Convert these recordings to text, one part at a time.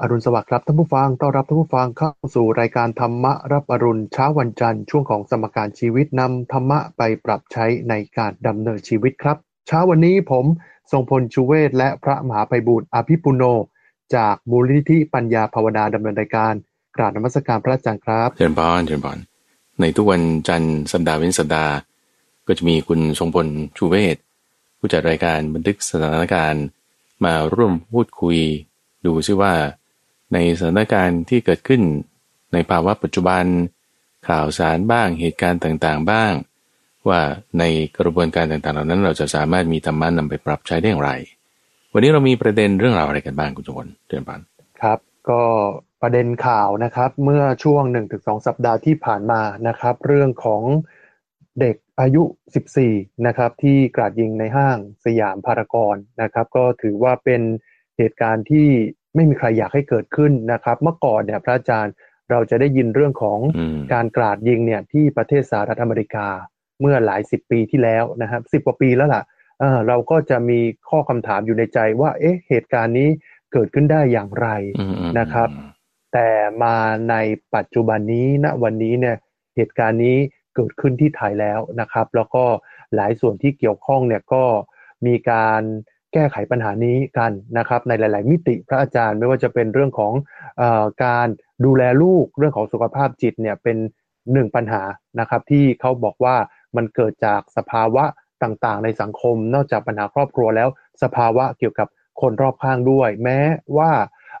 อรุณสวัสดิ์ครับท่านผู้ฟัง ต้อนรับท่านผู้ฟังเข้าสู่รายการธรรมะรับอรุณเช้าวันจันทร์ช่วงของสมการชีวิตนำธรรมะไปปรับใช้ในการดำเนินชีวิตครับ เช้าวันนี้ผมทรงพลชูเวศและพระมหาภัยบุตรอภิปุโน จากมูลนิธิปัญญาภาวนาดำเนินรายการกราบนมัสการพระอาจารย์ครับเชิญพรเชิญพรในทุกวันจันทร์สัปดาห์เว้นสัปดาห์ ก็จะมีคุณทรงพลชูเวศผู้จัดรายการบันทึกสถานการณ์ มาร่วมพูดคุยดูซิว่า ในสถานการณ์ที่เกิดขึ้น ในภาวะปัจจุบัน ข่าวสารบ้างเหตุการณ์ต่างๆบ้าง ว่าในกระบวนการต่างๆ เหล่านั้น เราจะสามารถมีธรรมะนำไปปรับใช้ได้อย่างไร วันนี้เรามีประเด็นเรื่องราวอะไรกันบ้างคุณจงวนเดือนปันครับ ก็ประเด็นข่าวนะครับ เมื่อช่วง 1-2 สัปดาห์ที่ผ่านมานะครับ เรื่องของเด็กอายุ 14 นะครับที่กราดยิงในห้างสยามพารากอนนะครับ ก็ถือว่าเป็นเหตุการณ์ที่ ไม่มีใครอยากให้เกิดขึ้นนะครับ เมื่อก่อนเนี่ยพระอาจารย์เราจะได้ยินเรื่องของอืมการกราดยิงเนี่ยที่ประเทศสหรัฐอเมริกาเมื่อหลายสิบปีที่แล้วนะครับสิบกว่าปีแล้วล่ะเออเราก็จะมีข้อคำถามอยู่ในใจว่าเอ๊ะเหตุการณ์นี้เกิดขึ้นได้อย่างไรอืมอืมนะครับ แต่มาในปัจจุบันนี้ณวันนี้เนี่ยเหตุการณ์นี้เกิดขึ้นที่ไทยแล้วนะครับ แล้วก็หลายส่วนที่เกี่ยวข้องเนี่ยก็มีการ แก้ไขปัญหานี้กันนะครับในหลาย ๆ มิติพระอาจารย์ไม่ว่าจะเป็นเรื่องของเออการดูแลลูกเรื่องของสุขภาพจิตเนี่ยเป็นหนึ่งปัญหานะครับที่เขาบอกว่ามันเกิดจากสภาวะต่าง ๆ ในสังคม นอกจากปัญหาครอบครัวแล้วสภาวะเกี่ยวกับคนรอบข้างด้วย แม้ว่า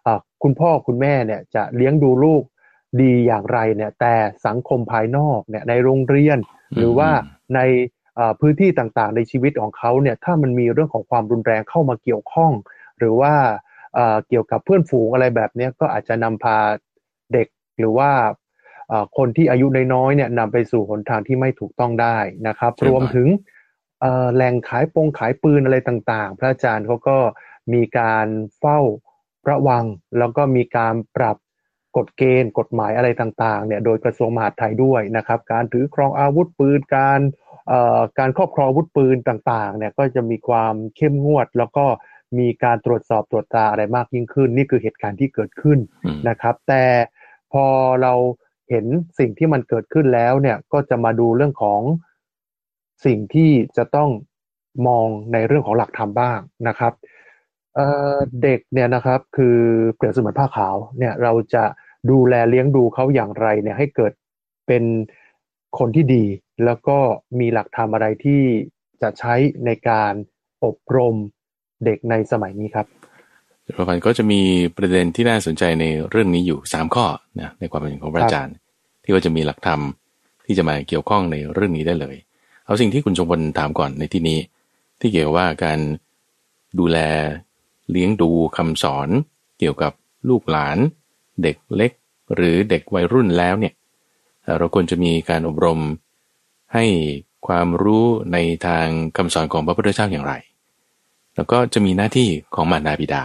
เอ่อคุณพ่อคุณแม่เนี่ยจะเลี้ยงดูลูกดีอย่างไรเนี่ยแต่สังคมภายนอกเนี่ยในโรงเรียน หรือว่าในเอ่อ พื้นที่ต่างๆ ในชีวิตของเขาเนี่ยถ้ามันมีเรื่องของความรุนแรงเข้ามาเกี่ยวข้อง หรือว่าเอ่อเกี่ยวกับเพื่อนฝูงอะไรแบบเนี้ยก็อาจจะนำพาเด็กหรือว่าเอ่อคนที่อายุน้อยๆเนี่ยนำไปสู่หนทางที่ไม่ถูกต้องได้นะครับใช่ครับรวมถึงเอ่อแหล่งขายปงขายปืนอะไรต่างๆ พระอาจารย์เขาก็มีการเฝ้าระวัง แล้วก็มีการปรับกฎเกณฑ์ กฎหมายอะไรต่างๆเนี่ยโดยกระทรวงมหาดไทยด้วยนะครับ การถือครองอาวุธปืนการเอ่อ การครอบครองอาวุธปืนต่างๆเนี่ยก็จะมีความเข้มงวด แล้วก็มีการตรวจสอบตรวจตราอะไรมากยิ่งขึ้น นี่คือเหตุการณ์ที่เกิดขึ้นอืมนะครับ แต่พอเราเห็นสิ่งที่มันเกิดขึ้นแล้วเนี่ยก็จะมาดูเรื่องของสิ่งที่จะต้องมองในเรื่องของหลักธรรมบ้างนะครับเอ่อเด็กเนี่ยนะครับคือเปรียบเสมือนผ้าขาวเนี่ยเราจะดูแลเลี้ยงดูเขาอย่างไรเนี่ยให้เกิดเป็น คนที่ดี แล้วก็มีหลักธรรมอะไรที่จะใช้ในการอบรมเด็กในสมัยนี้ครับพระพันธ์ก็จะมีประเด็นที่น่าสนใจในเรื่องนี้อยู่สามข้อนะในความเป็นของพระอาจารย์ ที่ว่าจะมีหลักธรรมที่จะมาเกี่ยวข้องในเรื่องนี้ได้เลย เอาสิ่งที่คุณชงพลถามก่อนในที่นี้ ที่เกี่ยวว่าการดูแลเลี้ยงดูคำสอน เกี่ยวกับลูกหลาน เด็กเล็ก หรือเด็กวัยรุ่นแล้วเนี่ย เราควรจะมีการอบรมให้ความรู้ในทางคำสอนของพระพุทธเจ้าอย่างไร แล้วก็จะมีหน้าที่ของมารดาบิดา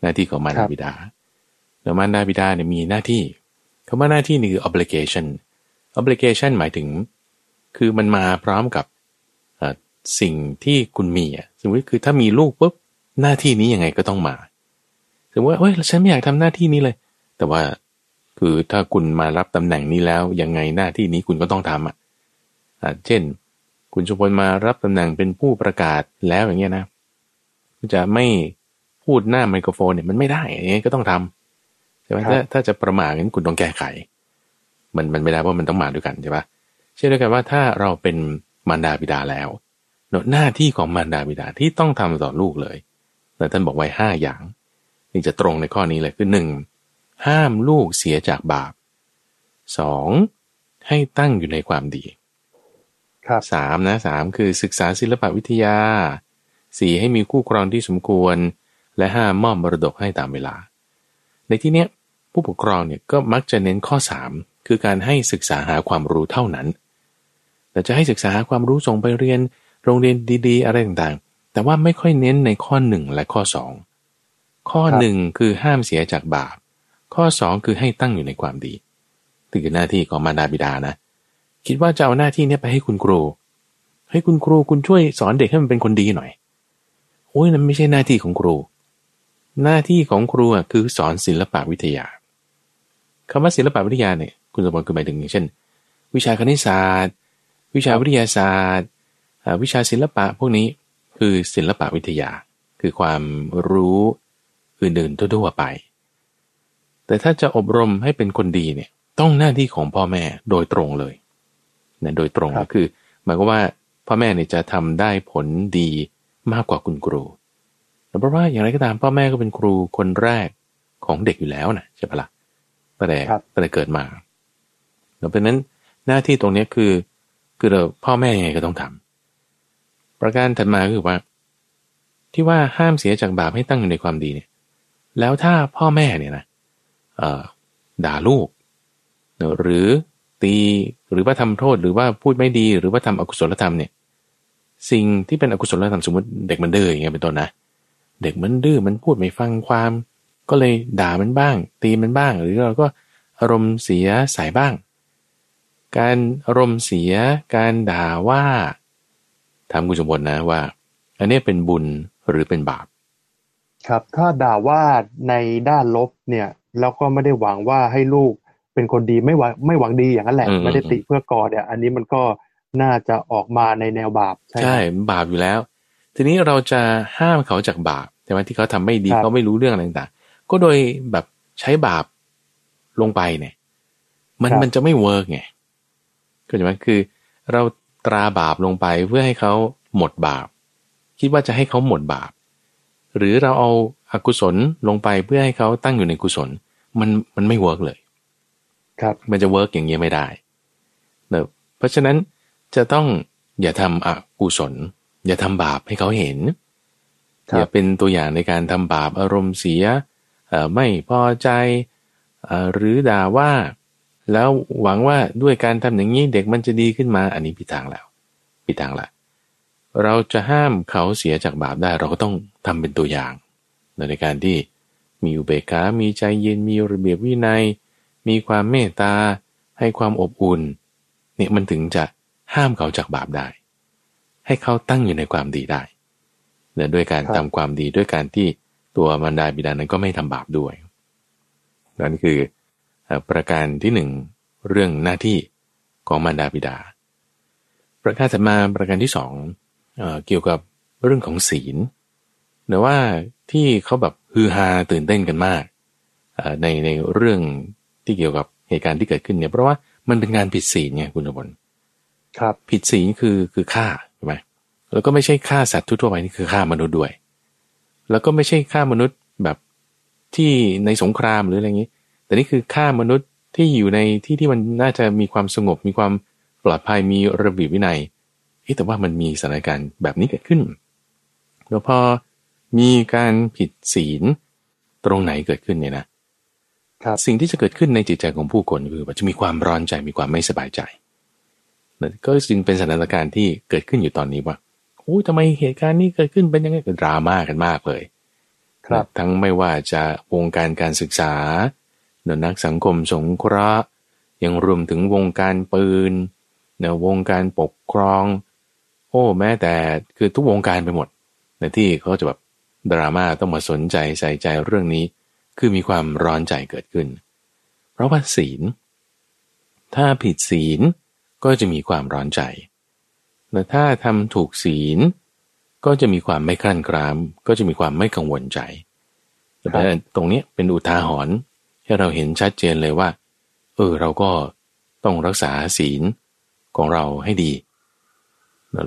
หน้าที่ของมารดาบิดา แล้วมารดาบิดาเนี่ยมีหน้าที่คำว่าหน้าที่นี่คือ obligation obligation หมายถึง คือมันมาพร้อมกับสิ่งที่คุณมีอะสมมติคือถ้ามีลูกปุ๊บหน้าที่นี้ยังไงก็ต้องมา สมมติว่าเฮ้ยฉันไม่อยากทำหน้าที่นี้เลย แต่ว่า คือถ้าคุณมารับตำแหน่งนี้แล้วยังไงหน้าที่นี้คุณก็ต้องทำอะอ่าเช่น คุณชุมพลมารับตำแหน่งเป็นผู้ประกาศแล้วอย่างเงี้ยนะจะไม่พูดหน้าไมโครโฟนเนี่ยมันไม่ได้อย่างเงี้ยก็ต้องทำใช่ไหมครับถ้าถ้าจะประมาทงั้นคุณต้องแก้ไข มันมันไม่ได้เพราะมันต้องมาด้วยกันใช่ปะเช่นเดียวกันว่าถ้าเราเป็นมารดาบิดาแล้วเนอะหน้าที่ของมารดาบิดาที่ต้องทำต่อลูกเลยแต่ท่านบอกไว้ห้าอย่างนี่จะตรงในข้อนี้เลยคือหนึ่ง ห้ามลูกเสียจากบาปสองให้ตั้งอยู่ในความดีครับสามนะสามคือศึกษาศิลปวิทยาสี่ให้มีคู่ครองที่สมควร และห้ามอบมรดกให้ตามเวลา ในที่เนี้ยผู้ปกครองเนี่ยก็มักจะเน้นข้อสามคือการให้ศึกษาหาความรู้เท่านั้น แต่จะให้ศึกษาหาความรู้ส่งไปเรียน โรงเรียนดีๆ อะไรต่างๆ แต่ว่าไม่ค่อยเน้นในข้อหนึ่งและข้อสองข้อครับหนึ่งคือห้ามเสียจากบาป ข้อสองคือให้ตั้งอยู่ในความดีนี่คือหน้าที่ของมารดาบิดานะ คิดว่าจะเอาหน้าที่นี้ไปให้คุณครู ให้คุณครูคุณช่วยสอนเด็กให้มันเป็นคนดีหน่อย โอ้ยนั่นไม่ใช่หน้าที่ของครู หน้าที่ของครูคือสอนศิลปะวิทยาคำว่าศิลปะวิทยาเนี่ยคุณสมบัติคือหมายถึงอย่างเช่น วิชาคณิตศาสตร์ วิชาวิทยาศาสตร์ วิชาศิลปะพวกนี้คือศิลปะวิทยา คือความรู้อื่นๆทั่วๆไป แต่ถ้าจะอบรมให้เป็นคนดีเนี่ย ต้องหน้าที่ของพ่อแม่โดยตรงเลยนะโดยตรงก็คือหมายก็ว่าพ่อแม่เนี่ยจะทำได้ผลดีมากกว่าคุณครูเพราะว่าอย่างไรก็ตามพ่อแม่ก็เป็นครูคนแรกของเด็กอยู่แล้วนะใช่ปะละ่ะตั้งแต่ตั้งแต่เกิดมาเพราะนั้นหน้าที่ตรงนี้คือ คือเราพ่อแม่ยังไงก็ต้องทำประการถัดมาคือว่า ที่ว่าห้ามเสียจากบาปให้ตั้งอยู่ในความดีเนี่ย แล้วถ้าพ่อแม่เนี่ยนะเอ่อ ด่าลูก หรือตีหรือว่าทำโทษหรือว่าพูดไม่ดีหรือว่าทำอกุศลธรรมเนี่ยสิ่งที่เป็นอกุศลธรรมสมมติเด็กมันดื้ออย่างเงี้ยเป็นต้นนะเด็กมันดื้อมันพูดไม่ฟังความ ก็เลยด่ามันบ้าง ตีมันบ้าง หรือเราก็อารมณ์เสียใส่บ้าง การอารมณ์เสียการด่าว่าถามคุณสมบัตินะว่า อันนี้เป็นบุญหรือเป็นบาป ครับ ถ้าด่าว่าในด้านลบเนี่ย แล้วก็ไม่ได้หวังว่าให้ลูกเป็นคนดีไม่หวังไม่หวังดีอย่างนั้นแหละ ไม่ได้ติเพื่อก่อเนี่ยอันนี้มันก็น่าจะออกมาในแนวบาป ใช่ใช่บาปอยู่แล้ว ทีนี้เราจะห้ามเขาจากบาปใช่ไหมที่เขาทำไม่ดีเขาไม่รู้เรื่องอะไรต่างๆ ก็โดยแบบใช้บาปลงไปเนี่ย มันมันจะไม่ work ไงก็ใช่ไหมคือ เราเอาบาปลงไปเพื่อให้เขาหมดบาป คิดว่าจะให้เขาหมดบาป หรือเราเอาอกุศลลงไปเพื่อให้เขาตั้งอยู่ในกุศล มันมันไม่ work เลย ครับมันจะ work อย่างเงี้ยไม่ได้เนอะเพราะฉะนั้นจะต้องอย่าทำอกุศล อย่าทำบาปให้เขาเห็นอย่าเป็นตัวอย่างในการทำบาปอารมณ์เสียไม่พอใจหรือด่าว่า แล้วหวังว่าด้วยการทำอย่างนี้เด็กมันจะดีขึ้นมา อันนี้ผิดทางแล้วผิดทางละเราจะห้ามเขาเสียจากบาปได้ เราก็ต้องทำเป็นตัวอย่าง ในการที่ มีอุเบกขา มีใจเย็น มีระเบียบวินัย มีความเมตตา ให้ความอบอุ่น เนี่ยมันถึงจะห้ามเขาจากบาปได้ ให้เขาตั้งอยู่ในความดีได้เนี่ยด้วยการทำความดีด้วยการที่ตัวมารดาบิดานั้นก็ไม่ทำบาปด้วยนั่นคือประการที่หนึ่งเรื่องหน้าที่ของมารดาบิดา ประการถัดมาประการที่สองเอเกี่ยวกับเรื่องของศีลแต่ว่า ที่เขาแบบฮือฮาตื่นเต้นกันมาก ในในเรื่องที่เกี่ยวกับเหตุการณ์ที่เกิดขึ้นเนี่ยเพราะว่ามันเป็นงานผิดศีลไงคุณสมบัติครับผิดศีลคือคือฆ่าใช่ไหมแล้วก็ไม่ใช่ฆ่าสัตว์ทั่วไปนี่คือฆ่ามนุษย์ด้วย แล้วก็ไม่ใช่ฆ่ามนุษย์แบบที่ในสงครามหรืออะไรอย่างนี้ แต่นี่คือฆ่ามนุษย์ที่อยู่ในที่ที่มันน่าจะมีความสงบ มีความปลอดภัยมีระเบียบวินัยแต่ว่ามันมีสถานการณ์แบบนี้เกิดขึ้นแล้วพอ มีการผิดศีลตรงไหนเกิดขึ้นเนี่ยนะสิ่งที่จะเกิดขึ้นในจิตใจของผู้คนคือว่าจะมีความร้อนใจมีความไม่สบายใจก็จึงเป็นสถานการณ์ที่เกิดขึ้นอยู่ตอนนี้ว่าโอ้ทำไมเหตุการณ์นี้เกิดขึ้นเป็นยังไงเป็นดราม่ากันมากเลย ครับทั้งไม่ว่าจะวงการการศึกษาเนนักสังคมสงเคราะห์ยังรวมถึงวงการปืนเนวงการปกครอง โอ้แม้แต่คือทุกวงการไปหมดในที่เขาจะแบบ ดราม่าต้องมาสนใจใส่ใจเรื่องนี้ คือมีความร้อนใจเกิดขึ้น เพราะว่าศีล ถ้าผิดศีลก็จะมีความร้อนใจแต่ถ้าทำถูกศีล ก็จะมีความไม่คลั่นกราม ก็จะมีความไม่กังวลใจแต่ตรงนี้เป็นอุทาหรณ์ให้เราเห็นชัดเจนเลยว่า เออเราก็ต้องรักษาศีลของเราให้ดี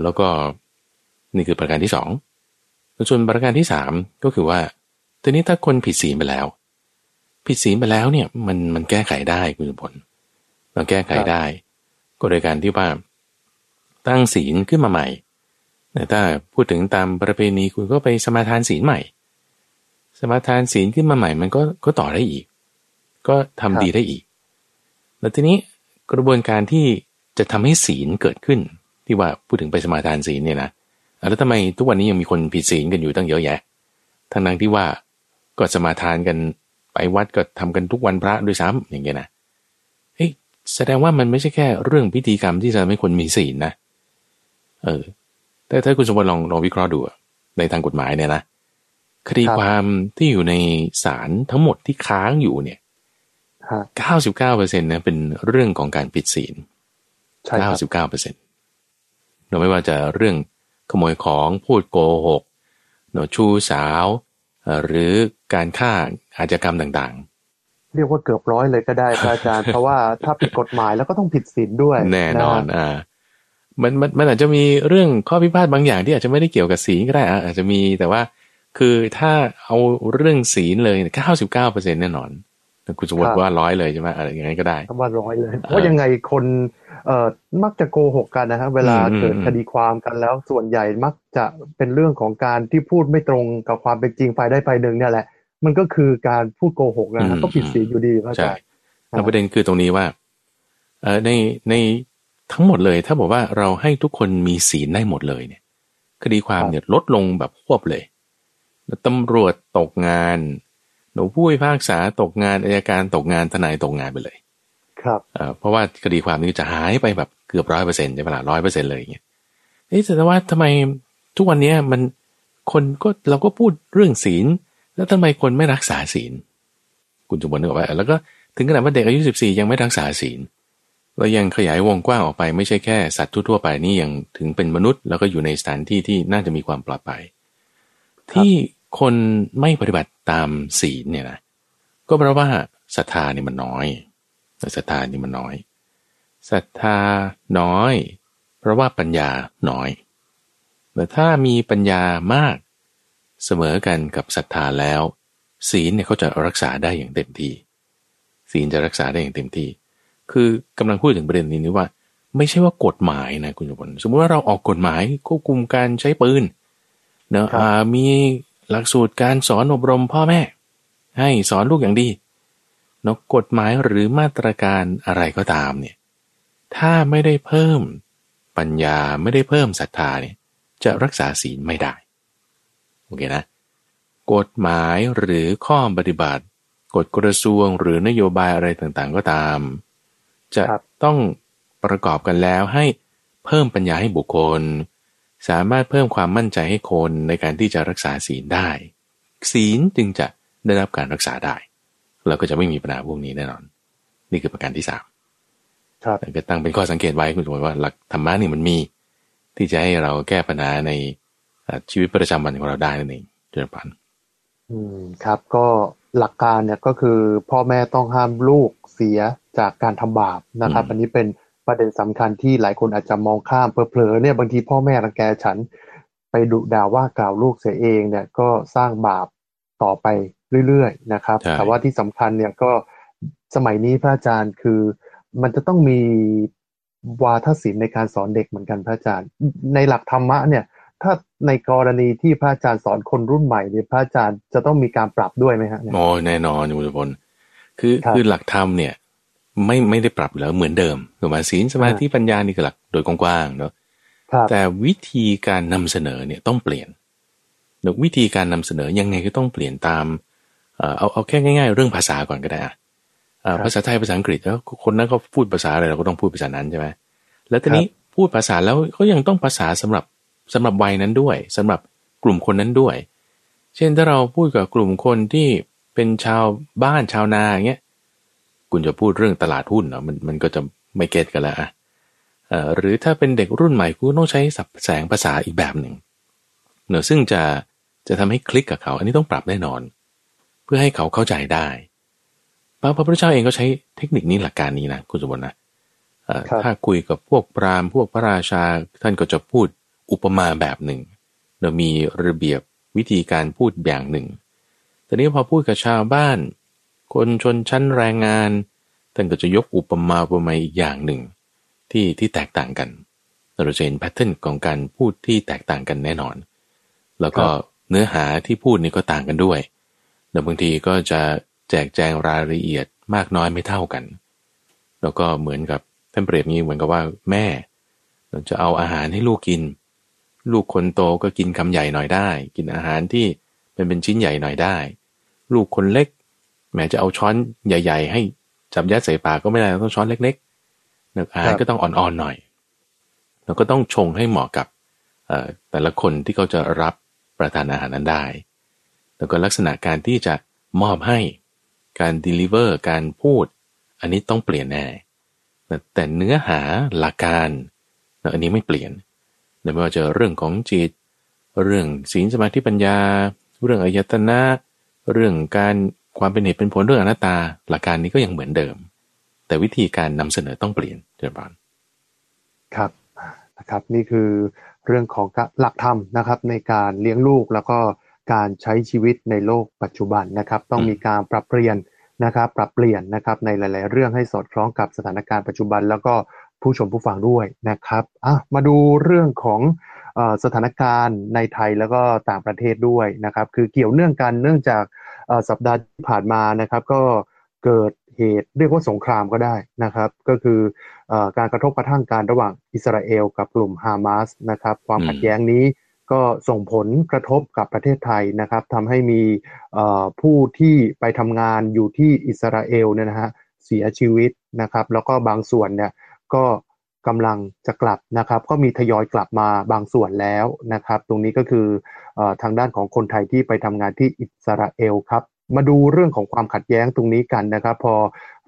แล้วก็นี่คือประการที่สอง ส่วนประการที่สามก็คือว่าทีนี้ถ้าคนผิดศีลไปแล้ว ผิดศีลไปแล้วเนี่ยมันมันแก้ไขได้คุณผลเราแก้ไขได้ ก็โดยการที่ว่าตั้งศีลขึ้นมาใหม่แต่ถ้าพูดถึงตามประเพณีคุณก็ไปสมาทานศีลใหม่ สมาทานศีลขึ้นมาใหม่มันก็ก็ต่อได้อีก ก็ทำดีได้อีก แล้วทีนี้กระบวนการที่จะทำให้ศีลเกิดขึ้น ที่ว่าพูดถึงไปสมาทานศีลเนี่ยนะ แล้วทำไมทุกวันนี้ยังมีคนผิดศีลกันอยู่ตั้งเยอะแยะทั้งนั้นที่ว่าก็สมาทานกันไปวัดก็ทำกันทุกวันพระด้วยซ้ำอย่างเงี้ยนะเฮ้ยแสดงว่ามันไม่ใช่แค่เรื่องพิธีกรรมที่จะทำให้คนมีศีลนะ เออ แต่ถ้าคุณสมบัติลองลองวิเคราะห์ดูในทางกฎหมายเนี่ยนะคดีความที่อยู่ในศาลทั้งหมดที่ค้างอยู่เนี่ยฮะเก้าสิบเก้าเปอร์เซ็นต์นะเป็นเรื่องของการผิดศีลใช่คเก้ารับสิบเก้าเปอร์เซ็นต์เราไม่ว่าจะเรื่อง ขโมยของพูดโกหกเนอะชูสาวเอ่อหรือการฆ่าอาชญากรรมต่างเรียกว่าเกือบร้อยเลยก็ได้พระอาจารย์ เพราะว่าถ้าผิดกฎหมายแล้วก็ต้องผิดศีลด้วยๆแน่นอนะอ่ามันมันมันอาจจะมีเรื่องข้อพิพาทบางอย่างที่อาจจะไม่ได้เกี่ยวกับศีลก็ได้อะอาจจะมีแต่ว่าคือถ้าเอาเรื่องศีลเลยเก้าสิบเก้าเปอร์เซ็นต์แน่นอนแต่ คุณสมมติว่าร้อยเลยใช่ไหมอะไรอย่างนั้นก็ได้คำว่าร้อยเลยเพราะยังไงคนเอ่อมักจะโกหกกันนะฮะเวลาอืมอืมเกิดคดีความกันแล้วส่วนใหญ่มักจะเป็นเรื่องของการที่พูดไม่ตรงกับความเป็นจริงฝ่ายใดฝ่ายหนึ่งเนี่ยแหละ มันก็คือการพูดโกหกนะฮะก็ผิดศีลอยู่ดีพระอาใช่จารย์แล้วประเด็นคือตรงนี้ว่าเออในในทั้งหมดเลย ถ้าบอกว่าเราให้ทุกคนมีศีลได้หมดเลยเนี่ย คดีความเนี่ยลดลงแบบควบเลยแล้วตำรวจตกงาน หนูผู้พิพากษาตกงานอายการตกงานทนายตกงานไปเลย ครับเอ่อเพราะว่าคดีความนี้จะหายไปแบบเกือบร้อยเปอร์เซ็นต์ใช่ไหมล่ะร้อยเปอร์เซ็นต์เลยอย่างเงี้ยเอ๊ะแต่ว่าทำไมทุกวันเนี้ยมันคนก็เราก็พูดเรื่องศีล แล้วทำไมคนไม่รักษาศีล คุณจุบลนึกออกว่าแล้วก็ถึงขนาดว่าเด็กอายุสิบสี่ยังไม่รักษาศีลเรายังขยายวงกว้างออกไปไม่ใช่แค่สัตว์ทั่วๆไปนี่ยังถึงเป็นมนุษย์ แล้วก็อยู่ในสถานที่ที่น่าจะมีความปลอดภัยที่ คนไม่ปฏิบัติตามศีลเนี่ยนะก็เพราะว่าศรัทธาเนี่ยมันน้อยศรัทธานี่มันน้อยศรัทธาน้อย เพราะว่าปัญญาน้อยแต่ถ้ามีปัญญามาก เสมอกันกับศรัทธาแล้ว ศีลเนี่ยเขาจะรักษาได้อย่างเต็มที่ ศีลจะรักษาได้อย่างเต็มที่ คือกำลังพูดถึงประเด็นนี้นี่ว่า ไม่ใช่ว่ากฎหมายนะคุณผู้ชมสมมติว่าเราออกกฎหมายควบคุมการใช้ปืนเนอะครับอ่ามี หลักสูตรการสอนอบรมพ่อแม่ ให้สอนลูกอย่างดีเนอะกฎหมายหรือมาตรการอะไรก็ตามเนี่ยถ้าไม่ได้เพิ่มปัญญาไม่ได้เพิ่มศรัทธาเนี่ยจะรักษาศีลไม่ได้โอเคนะ กฎหมายหรือข้อปฏิบัติ กฎกระทรวงหรือนโยบายอะไรต่างๆก็ตาม จะครับต้องประกอบกันแล้วให้เพิ่มปัญญาให้บุคคล สามารถเพิ่มความมั่นใจให้คนในการที่จะรักษาศีลได้ ศีลจึงจะได้รับการรักษาได้แล้วก็จะไม่มีปัญหาพวกนี้แน่นอน นี่คือประการที่สามครับแต่ก็ตั้งเป็นข้อสังเกตไว้คุณสมบัติว่าหลักธรรมะนี่มันมี ที่จะให้เราแก้ปัญหาในเอ่อชีวิตประจำวันของเราได้นั่นเองเจริญพันอืมครับก็หลักการเนี่ยก็คือพ่อแม่ต้องห้ามลูกเสียจากการทำบาปนะครับ อันนี้เป็น ประเด็นสำคัญที่หลายคนอาจจะมองข้ามเผลอๆเนี่ยบางทีพ่อแม่รังแกฉัน ไปดุด่าว่ากล่าวลูกเสียเองเนี่ยก็สร้างบาปต่อไปเรื่อยๆนะครับใช่แต่ว่าที่สำคัญเนี่ยก็สมัยนี้พระอาจารย์คือมันจะต้องมีวาทศิลป์ในการสอนเด็กเหมือนกันพระอาจารย์ ในหลักธรรมะเนี่ย ถ้าในกรณีที่พระอาจารย์สอนคนรุ่นใหม่เนี่ยพระอาจารย์จะต้องมีการปรับด้วยไหมฮะเนี่ยโอ้แน่นอนคุณสมบัติคือครับคือหลักธรรมเนี่ย ไม่ไม่ได้ปรับอยู่แล้วเหมือนเดิมถูกไหมศีลสมาธิปัญญานี่คือหลักโดยกว้างๆเนาะครับแต่วิธีการนำเสนอเนี่ยต้องเปลี่ยนเนอะวิธีการนำเสนอยังไงก็ต้องเปลี่ยนตามเอ่อเอาเอาแค่ง่าย ๆ เรื่องภาษาก่อนก็ได้อะเอ่อครับภาษาไทยภาษาอังกฤษแล้วคนนั้นก็พูดภาษาอะไรเราก็ต้องพูดภาษานั้นใช่ไหมแล้วทีนี้พูดภาษาแล้วก็ยังต้องภาษาสำหรับสำหรับวัยนั้นด้วยสำหรับกลุ่มคนนั้นด้วย เช่นถ้าเราพูดกับกลุ่มคนที่เป็นชาวบ้านชาวนาอย่างเงี้ย คุณจะพูดเรื่องตลาดหุ้นเนาะมันมันก็จะไม่เก็ตกันแล้วอะเอ่อหรือถ้าเป็นเด็กรุ่นใหม่คุณต้องใช้สับแสงภาษาอีกแบบหนึ่งเนอะซึ่งจะจะทำให้คลิกกับเขา อันนี้ต้องปรับแน่นอน เพื่อให้เขาเข้าใจได้พระพระพุทธเจ้าเองก็ใช้เทคนิคนี้หลักการนี้นะคุณสมบัตินะเอ่อครับถ้าคุยกับพวกพราหมณ์พวกพระราชาท่านก็จะพูดอุปมาแบบหนึ่งเนอะมีระเบียบวิธีการพูดอย่างหนึ่ง แต่นี้พอพูดกับชาวบ้าน คนชนชั้นแรงงานท่านก็จะยกอุปมาอุปไมยอีกอย่างหนึ่ง ที่ที่แตกต่างกันเราจะเห็นแพทเทิร์นของการพูดที่แตกต่างกันแน่นอน แล้วก็เนื้อหาที่พูดนี่ก็ต่างกันด้วยแล้วบางทีก็จะแจกแจงรายละเอียดมากน้อยไม่เท่ากัน แล้วก็เหมือนกับท่านเปรียบนี้เหมือนกับว่าแม่เราจะเอาอาหารให้ลูกกิน ลูกคนโตก็กินคำใหญ่หน่อยได้ กินอาหารที่เป็นเป็นชิ้นใหญ่หน่อยได้ ลูกคนเล็ก แม้จะเอาช้อนใหญ่ ๆ ให้จับยัดใส่ปากก็ไม่ได้ต้องช้อนเล็กๆเนื้ออาหารก็ต้องอ่อนๆหน่อย แล้วก็ต้องชงให้เหมาะกับเอ่อแต่ละคนที่เขาจะรับประทานอาหารนั้นได้ แล้วก็ลักษณะการที่จะมอบให้การ deliver การพูด อันนี้ต้องเปลี่ยนแน่แต่เนื้อหาหลักการอันนี้ไม่เปลี่ยนไม่ว่าจะเรื่องของจิต เรื่องศีลสมาธิปัญญา เรื่องอายตนะ เรื่องการ ความเป็นเหตุเป็นผลเรื่องอนัตตา หลักการนี้ก็ยังเหมือนเดิม แต่วิธีการนำเสนอต้องเปลี่ยนเจริญพรครับนะครับ นี่คือเรื่องของหลักธรรมนะครับ ในการเลี้ยงลูกแล้วก็การใช้ชีวิตในโลกปัจจุบันนะครับ ต้องมีการปรับเปลี่ยนนะครับ ปรับเปลี่ยนนะครับในหลาย ๆ เรื่องให้สอดคล้องกับสถานการณ์ปัจจุบัน แล้วก็ผู้ชมผู้ฟังด้วยนะครับอะมาดูเรื่องของสถานการณ์ในไทยแล้วก็ต่างประเทศด้วยนะครับ คือเกี่ยวเนื่องกันเนื่องจาก สัปดาห์ที่ผ่านมานะครับ ก็เกิดเหตุเรียกว่าสงครามก็ได้นะครับ ก็คืออการกระทบกระทั่งการระหว่างอิสราเอลกับกลุ่มฮามาสนะครับ ความขัดแย้งนี้ก็ส่งผลกระทบกับประเทศไทยนะครับทำให้มีผู้ที่ไปทำงานอยู่ที่อิสราเอลเนี่ยนะฮะเสียชีวิตนะครับ แล้วก็บางส่วนเนี่ยก็ กำลังจะกลับนะครับ ก็มีทยอยกลับมาบางส่วนแล้วนะครับ ตรงนี้ก็คืออทางด้านของคนไทยที่ไปทำงานที่อิสราเอลครับ มาดูเรื่องของความขัดแย้งตรงนี้กันนะครับ พอ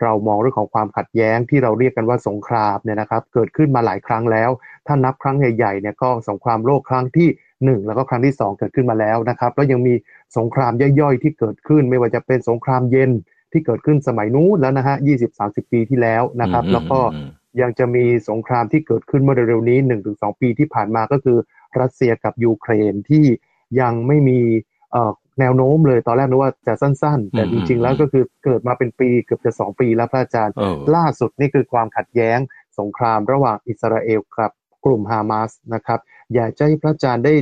เรามองเรื่องของความขัดแย้งที่เราเรียกกันว่าสงครามเนี่ยนะครับ เกิดขึ้นมาหลายครั้งแล้ว ถ้านับครั้งใหญ่ๆเนี่ยก็สงครามโลกครั้งที่ 1 แล้วก็ครั้งที่ 2 เกิดขึ้นมาแล้วนะครับ แล้วยังมีสงครามย่อยๆที่เกิดขึ้น ไม่ว่าจะเป็นสงครามเย็นที่เกิดขึ้นสมัยนู้นแล้วนะฮะยี่สิบสาสิบปีที่แล้วนะครับ แล้วก็ ยังจะมีสงครามที่เกิดขึ้นเมื่อเร็วๆนี้หนึ่งถึงสองปีที่ผ่านมาก็คือ รัสเซียกับยูเครนที่ยังไม่มีแนวโน้มเลยตอนแรกนึกว่าจะสั้น ๆ แต่จริง ๆ แล้วก็คือเกิดมาเป็นปีเกือบจะสองปีแล้วพระอาจารย์ ล่าสุดนี่คือความขัดแย้งสงครามระหว่างอิสราเอลกับกลุ่มฮามาสนะครับ อยากให้พระอาจารย์ได้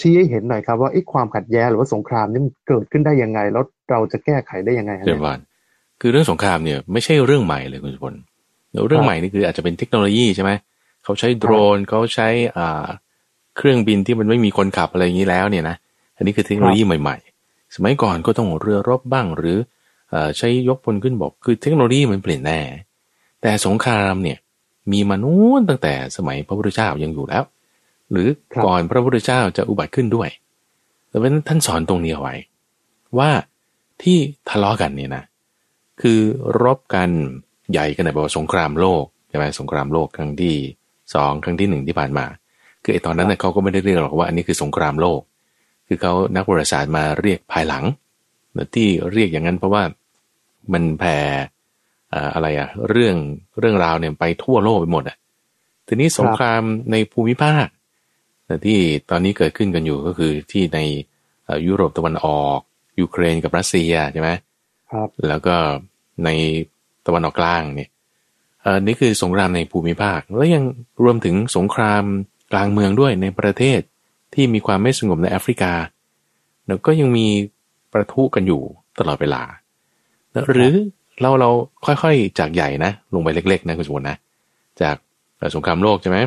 ชี้ให้เห็นหน่อยครับว่าความขัดแย้งหรือว่าสงครามนี่มันเกิดขึ้นได้ยังไง แล้วเราจะแก้ไขได้ยังไงเดี๋ยวก่อนคือเรื่องสงครามเนี่ยไม่ใช่เรื่องใหม่เลยคุณสุพล เรื่องใหม่นี่คืออาจจะเป็นเทคโนโลยีใช่ไหมเขาใช้โดรนเขาใช้อ่าเครื่องบินที่มันไม่มีคนขับอะไรอย่างนี้แล้วเนี่ยนะอันนี้คือเทคโนโลยีใหม่ ๆ สมัยก่อนก็ต้องเรือรบบ้างหรือใช้ยกพลขึ้นบกคือเทคโนโลยีมันเปลี่ยนแน่ แต่สงครามเนี่ยมีมานู้นตั้งแต่สมัยพระพุทธเจ้ายังอยู่แล้ว หรือก่อนพระพุทธเจ้าจะอุบัติขึ้นด้วยแต่เพราะนั้นท่านสอนตรงนี้เอาไว้ ว่าที่ทะเลาะกันเนี่ยนะ คือรบกัน ใหญ่กันแบบว่าสงครามโลกใช่ไหมสงครามโลกครั้งที่สองครั้งที่หนึ่งที่ผ่านมา คือไอ้ตอนนั้นเนี่ยเขาก็ไม่ได้เรียกหรอกว่าอันนี้คือสงครามโลก คือเขานักประวัติศาสตร์มาเรียกภายหลังที่เรียกอย่างนั้นเพราะว่ามันแผ่อะไรอะเรื่องเรื่องราวเนี่ยไปทั่วโลกไปหมดอะทีนี้สงครามในภูมิภาคแต่ที่ตอนนี้เกิดขึ้นกันอยู่ก็คือที่ในยุโรปตะวันออก ยูเครนกับรัสเซียใช่ไหมครับ แล้วก็ใน ตะวันออกกลางเนี่ยออนี่คือสงครามในภูมิภาค แล้วยังรวมถึงสงครามกลางเมืองด้วยในประเทศที่มีความไม่สงบในแอฟริกาแล้วก็ยังมีประทุกันอยู่ตลอดเวลา หรือเราเราค่อยๆจากใหญ่นะลงไปเล็กๆนะคุณสมบัตินะจากสงครามโลกใช่ไหม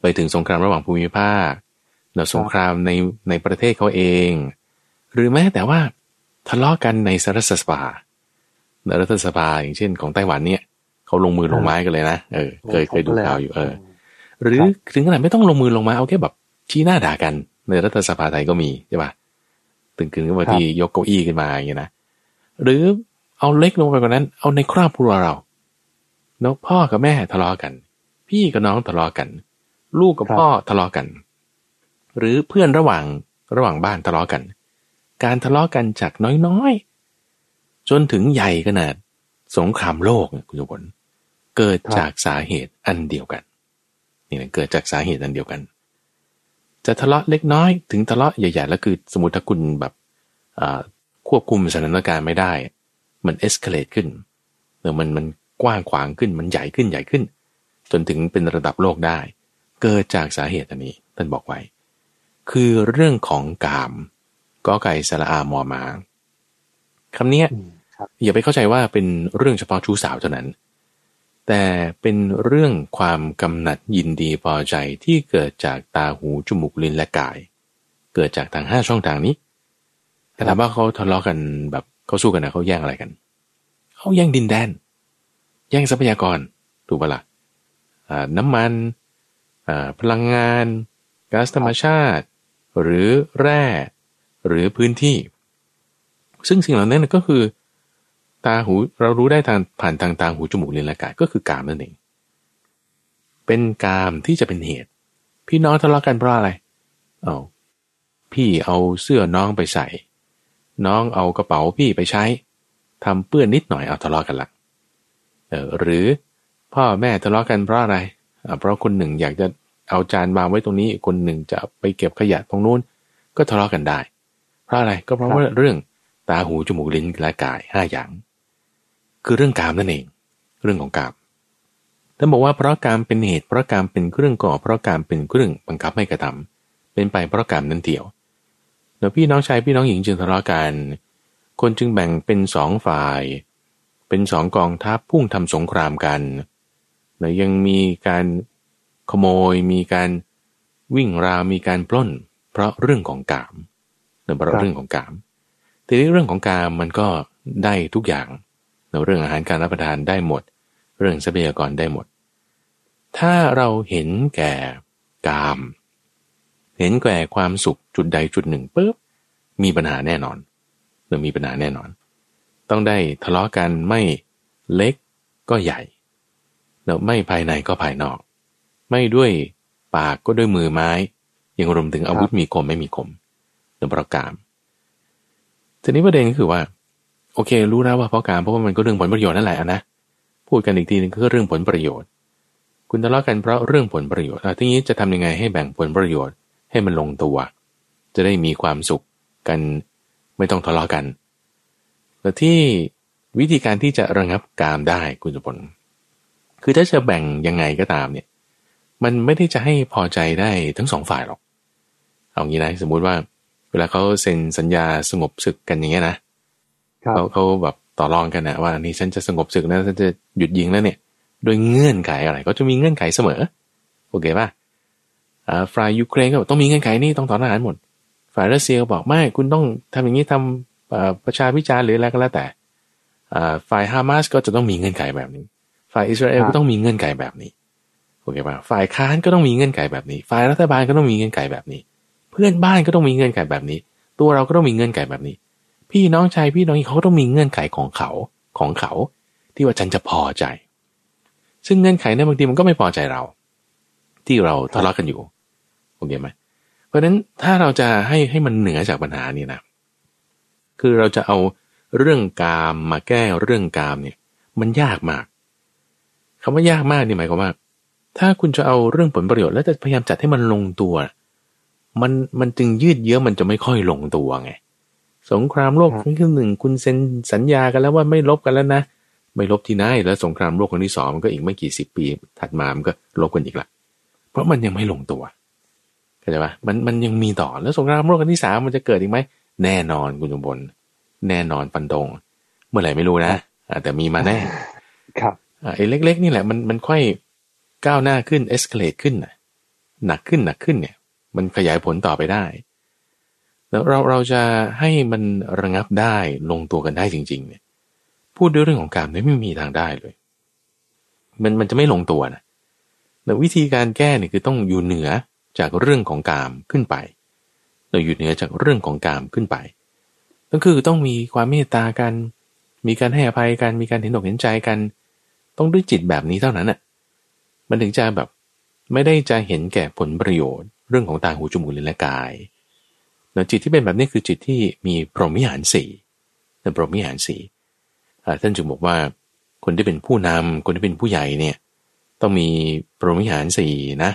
ไปถึงสงครามระหว่างภูมิภาคแล้วสงครามในในประเทศเขาเอง หรือแม้แต่ว่าทะเลาะกันในสรัสภา รัฐสภาอย่างเช่นของไต้หวันเนี่ยเขาลงมือลงไม้กันเลยนะเออเคยเคยดูข่าวอยู่เออ หรือถึงขนาดไม่ต้องลงมือลงไม้เอาแค่แบบชี้หน้าด่ากันในรัฐสภาไทยก็มีใช่ปะตึงขึ้นขึ้นมาที่ยกเก้าอี้ขึ้นมาอย่างเงี้ยนะหรือเอาเล็กลงไปกว่านั้น เอาในครอบครัวเราเนาะพ่อกับแม่ทะเลาะกัน พี่กับน้องทะเลาะกัน ลูกกับพ่อทะเลาะกัน หรือเพื่อนระหว่างระหว่างบ้านทะเลาะกัน การทะเลาะกันจากน้อยๆ จนถึงใหญ่ขนาดสงครามโลกคุณสมบัติเกิดจากสาเหตุอันเดียวกันนี่นะเกิดจากสาเหตุอันเดียวกัน จะทะเลาะเล็กน้อย ถึงทะเลาะใหญ่ๆแล้วคือสมมติถ้าคุณแบบควบคุมสถานการณ์ไม่ได้ มันเอ็กซ์เคเลตขึ้นเออมันมันกว้างขวางขึ้นมันใหญ่ขึ้นใหญ่ขึ้น จนถึงเป็นระดับโลกได้ เกิดจากสาเหตุอันนี้ท่านบอกไว้ คือเรื่องของกามก็ไก่สระอามอมา คำนี้อย่าไปเข้าใจว่าเป็นเรื่องเฉพาะชู้สาวเท่านั้น แต่เป็นเรื่องความกำหนัดยินดีพอใจที่เกิดจากตาหูจมูกลิ้นและกาย เกิดจากทางห้าช่องทางนี้แต่ถามว่าเขาทะเลาะกันแบบเขาสู้กันนะเขาแย่งอะไรกันเขาแย่งดินแดน แย่งทรัพยากรถูกปะละ่ะน้ำมันพลังงานก๊าซธรรมชาติ หรือแร่ หรือพื้นที่ ซึ่งสิ่งเหล่านั้นก็คือ ตาหูเรารู้ได้ทางผ่านทางตาหูจมูกลิ้นและกายก็คือกามนั่นเอง เป็นกามที่จะเป็นเหตุ พี่น้องทะเลาะกันเพราะอะไรเอาพี่เอาเสื้อน้องไปใส่ น้องเอากระเป๋าพี่ไปใช้ทำเปื้อนนิดหน่อยเอาทะเลาะกันละเออหรือพ่อแม่ทะเลาะกันเพราะอะไรเพราะคนหนึ่งอยากจะเอาจานวางไว้ตรงนี้ คนหนึ่งจะไปเก็บขยะตรงนู้น ก็ทะเลาะกันได้ เพราะอะไรก็เพราะว่าเรื่องาหูจมูกลิ้นและกายห้าอย่าง คือเรื่องกามนั่นเอง เรื่องของกามท่านบอกว่าเพราะกามเป็นเหตุเพราะกามเป็นเครื่องก่อเพราะกามเป็นเครื่องบังคับให้กระทำเป็นไปเพราะกามนั่นเดียวเดี๋ยวพี่น้องชายพี่น้องหญิงจึงทะเลาะกัน คนจึงแบ่งเป็นสองฝ่าย เป็นสองกองทัพพุ่งทำสงครามกันแต่ยังมีการขโมยมีการวิ่งราวมีการปล้น เพราะเรื่องของกามเนื่องเพราะเรื่องของกาม ทีนี้เรื่องของกามมันก็ได้ทุกอย่างเรื่องอาหารการรับประทานได้หมด เรื่องทรัพยากรได้หมด ถ้าเราเห็นแก่กาม เห็นแก่ความสุขจุดใดจุดหนึ่งปุ๊บมีปัญหาแน่นอนเรามีปัญหาแน่นอน ต้องได้ทะเลาะกันไม่เล็กก็ใหญ่เราไม่ภายในก็ภายนอก ไม่ด้วยปากก็ด้วยมือไม้ ยังรวมถึงอาวุธมีคมไม่มีคมในประการ ทีนี้ประเด็นก็คือว่า โอเค รู้แล้วว่าเพราะการเพราะว่ามันก็เรื่องผลประโยชน์นั่นแหละนะพูดกันอีกทีนึงก็เรื่องผลประโยชน์ คุณทะเลาะกันเพราะเรื่องผลประโยชน์ทีนี้จะทำยังไงให้แบ่งผลประโยชน์ให้มันลงตัว จะได้มีความสุขกัน ไม่ต้องทะเลาะกันแต่ที่วิธีการที่จะระงับกามได้คุณสุพลคือถ้าจะแบ่งยังไงก็ตามเนี่ย มันไม่ได้จะให้พอใจได้ทั้งสองฝ่ายหรอก เอางี้นะสมมุติว่า เวลาเขาเซ็นสัญญาสงบศึกกันอย่างเงี้ยนะเขาเขาแบบต่อรองกันนะว่านี่ฉันจะสงบศึกนะฉันจะหยุดยิงแล้วเนี่ย โดยเงื่อนไขอะไรก็จะมีเงื่อนไขเสมอโอเคป่ะอ่าฝ่ายยูเครนก็ต้องมีเงื่อนไขนี่ต้องถอนทหารหมด ฝ่ายรัสเซียบอกไม่คุณต้องทำอย่างนี้ทำประชาพิจารณ์หรืออะไรก็แล้วแต่ฝ่ายฮามาสก็จะต้องมีเงื่อนไขแบบนี้ ฝ่ายอิสราเอลก็ต้องมีเงื่อนไขแบบนี้โอเคป่ะฝ่ายค้านก็ต้องมีเงื่อนไขแบบนี้ ฝ่ายรัฐบาลก็ต้องมีเงื่อนไขแบบนี้ เพื่อนบ้านก็ต้องมีเงื่อนไขแบบนี้ ตัวเราก็ต้องมีเงื่อนไขแบบนี้ พี่น้องชายพี่น้องเขาต้องมีเงื่อนไขของเขาของเขา ที่ว่าฉันจะพอใจ ซึ่งเงื่อนไขนั้นบางทีมันก็ไม่พอใจเรา ที่เราทะเลาะกันอยู่โอเคไหมเพราะฉะนั้นถ้าเราจะให้ให้มันเหนือจากปัญหานี่นะคือเราจะเอาเรื่องกามมาแก้เรื่องกามเนี่ย มันยากมากคำว่ายากมากนี่หมายความว่า ถ้าคุณจะเอาเรื่องผลประโยชน์แล้วจะพยายามจัดให้มันลงตัว มันมันจึงยืดเยื้อมันจะไม่ค่อยลงตัวไงสงครามโลกครั้งที่หนึ่งคุณเซ็นสัญญากันแล้วว่าไม่ลบกันแล้วนะไม่ลบที่ไหนแล้วสงครามโลกครั้งที่สองมันก็อีกไม่กี่สิบปี ถัดมามันก็ลบกันอีกละเพราะมันยังไม่ลงตัวเข้าใจปะมันมันยังมีต่อแล้วสงครามโลกครั้งที่สามมันจะเกิดอีกไหมแน่นอนคุณจงบนแน่นอนฟันธงเมื่อไหร่ไม่รู้นะแต่มีมาแน่ ครับไอ้เล็ก ๆ นี่แหละมันมันค่อยก้าวหน้าขึ้น escalate ขึ้นหนักขึ้นหนักขึ้นเนี่ย มันขยายผลต่อไปได้ แล้วเราเราจะให้มันระงับได้ลงตัวกันได้จริง ๆ เนี่ยพูดด้วยเรื่องของการไม่มีทางได้เลย มันมันจะไม่ลงตัวนะแต่วิธีการแก้เนี่ยคือต้องอยู่เหนือจากเรื่องของกามขึ้นไปเราอยู่เหนือจากเรื่องของกามขึ้นไป ก็คือต้องมีความเมตตากัน มีการให้อภัยกัน มีการเห็นอกเห็นใจกัน ต้องด้วยจิตแบบนี้เท่านั้นอะ มันถึงจะแบบไม่ได้จะเห็นแก่ผลประโยชน์ เรื่องของตาหูจมูกลิ้นและกายแจิตที่เป็นแบบนี้คือจิตที่มีพรหมิหารสี่ในพรหมิหารสี่ท่านจึงบอกว่า คนที่เป็นผู้นำคนที่เป็นผู้ใหญ่เนี่ย ต้องมีพรหมิหารสี่นะ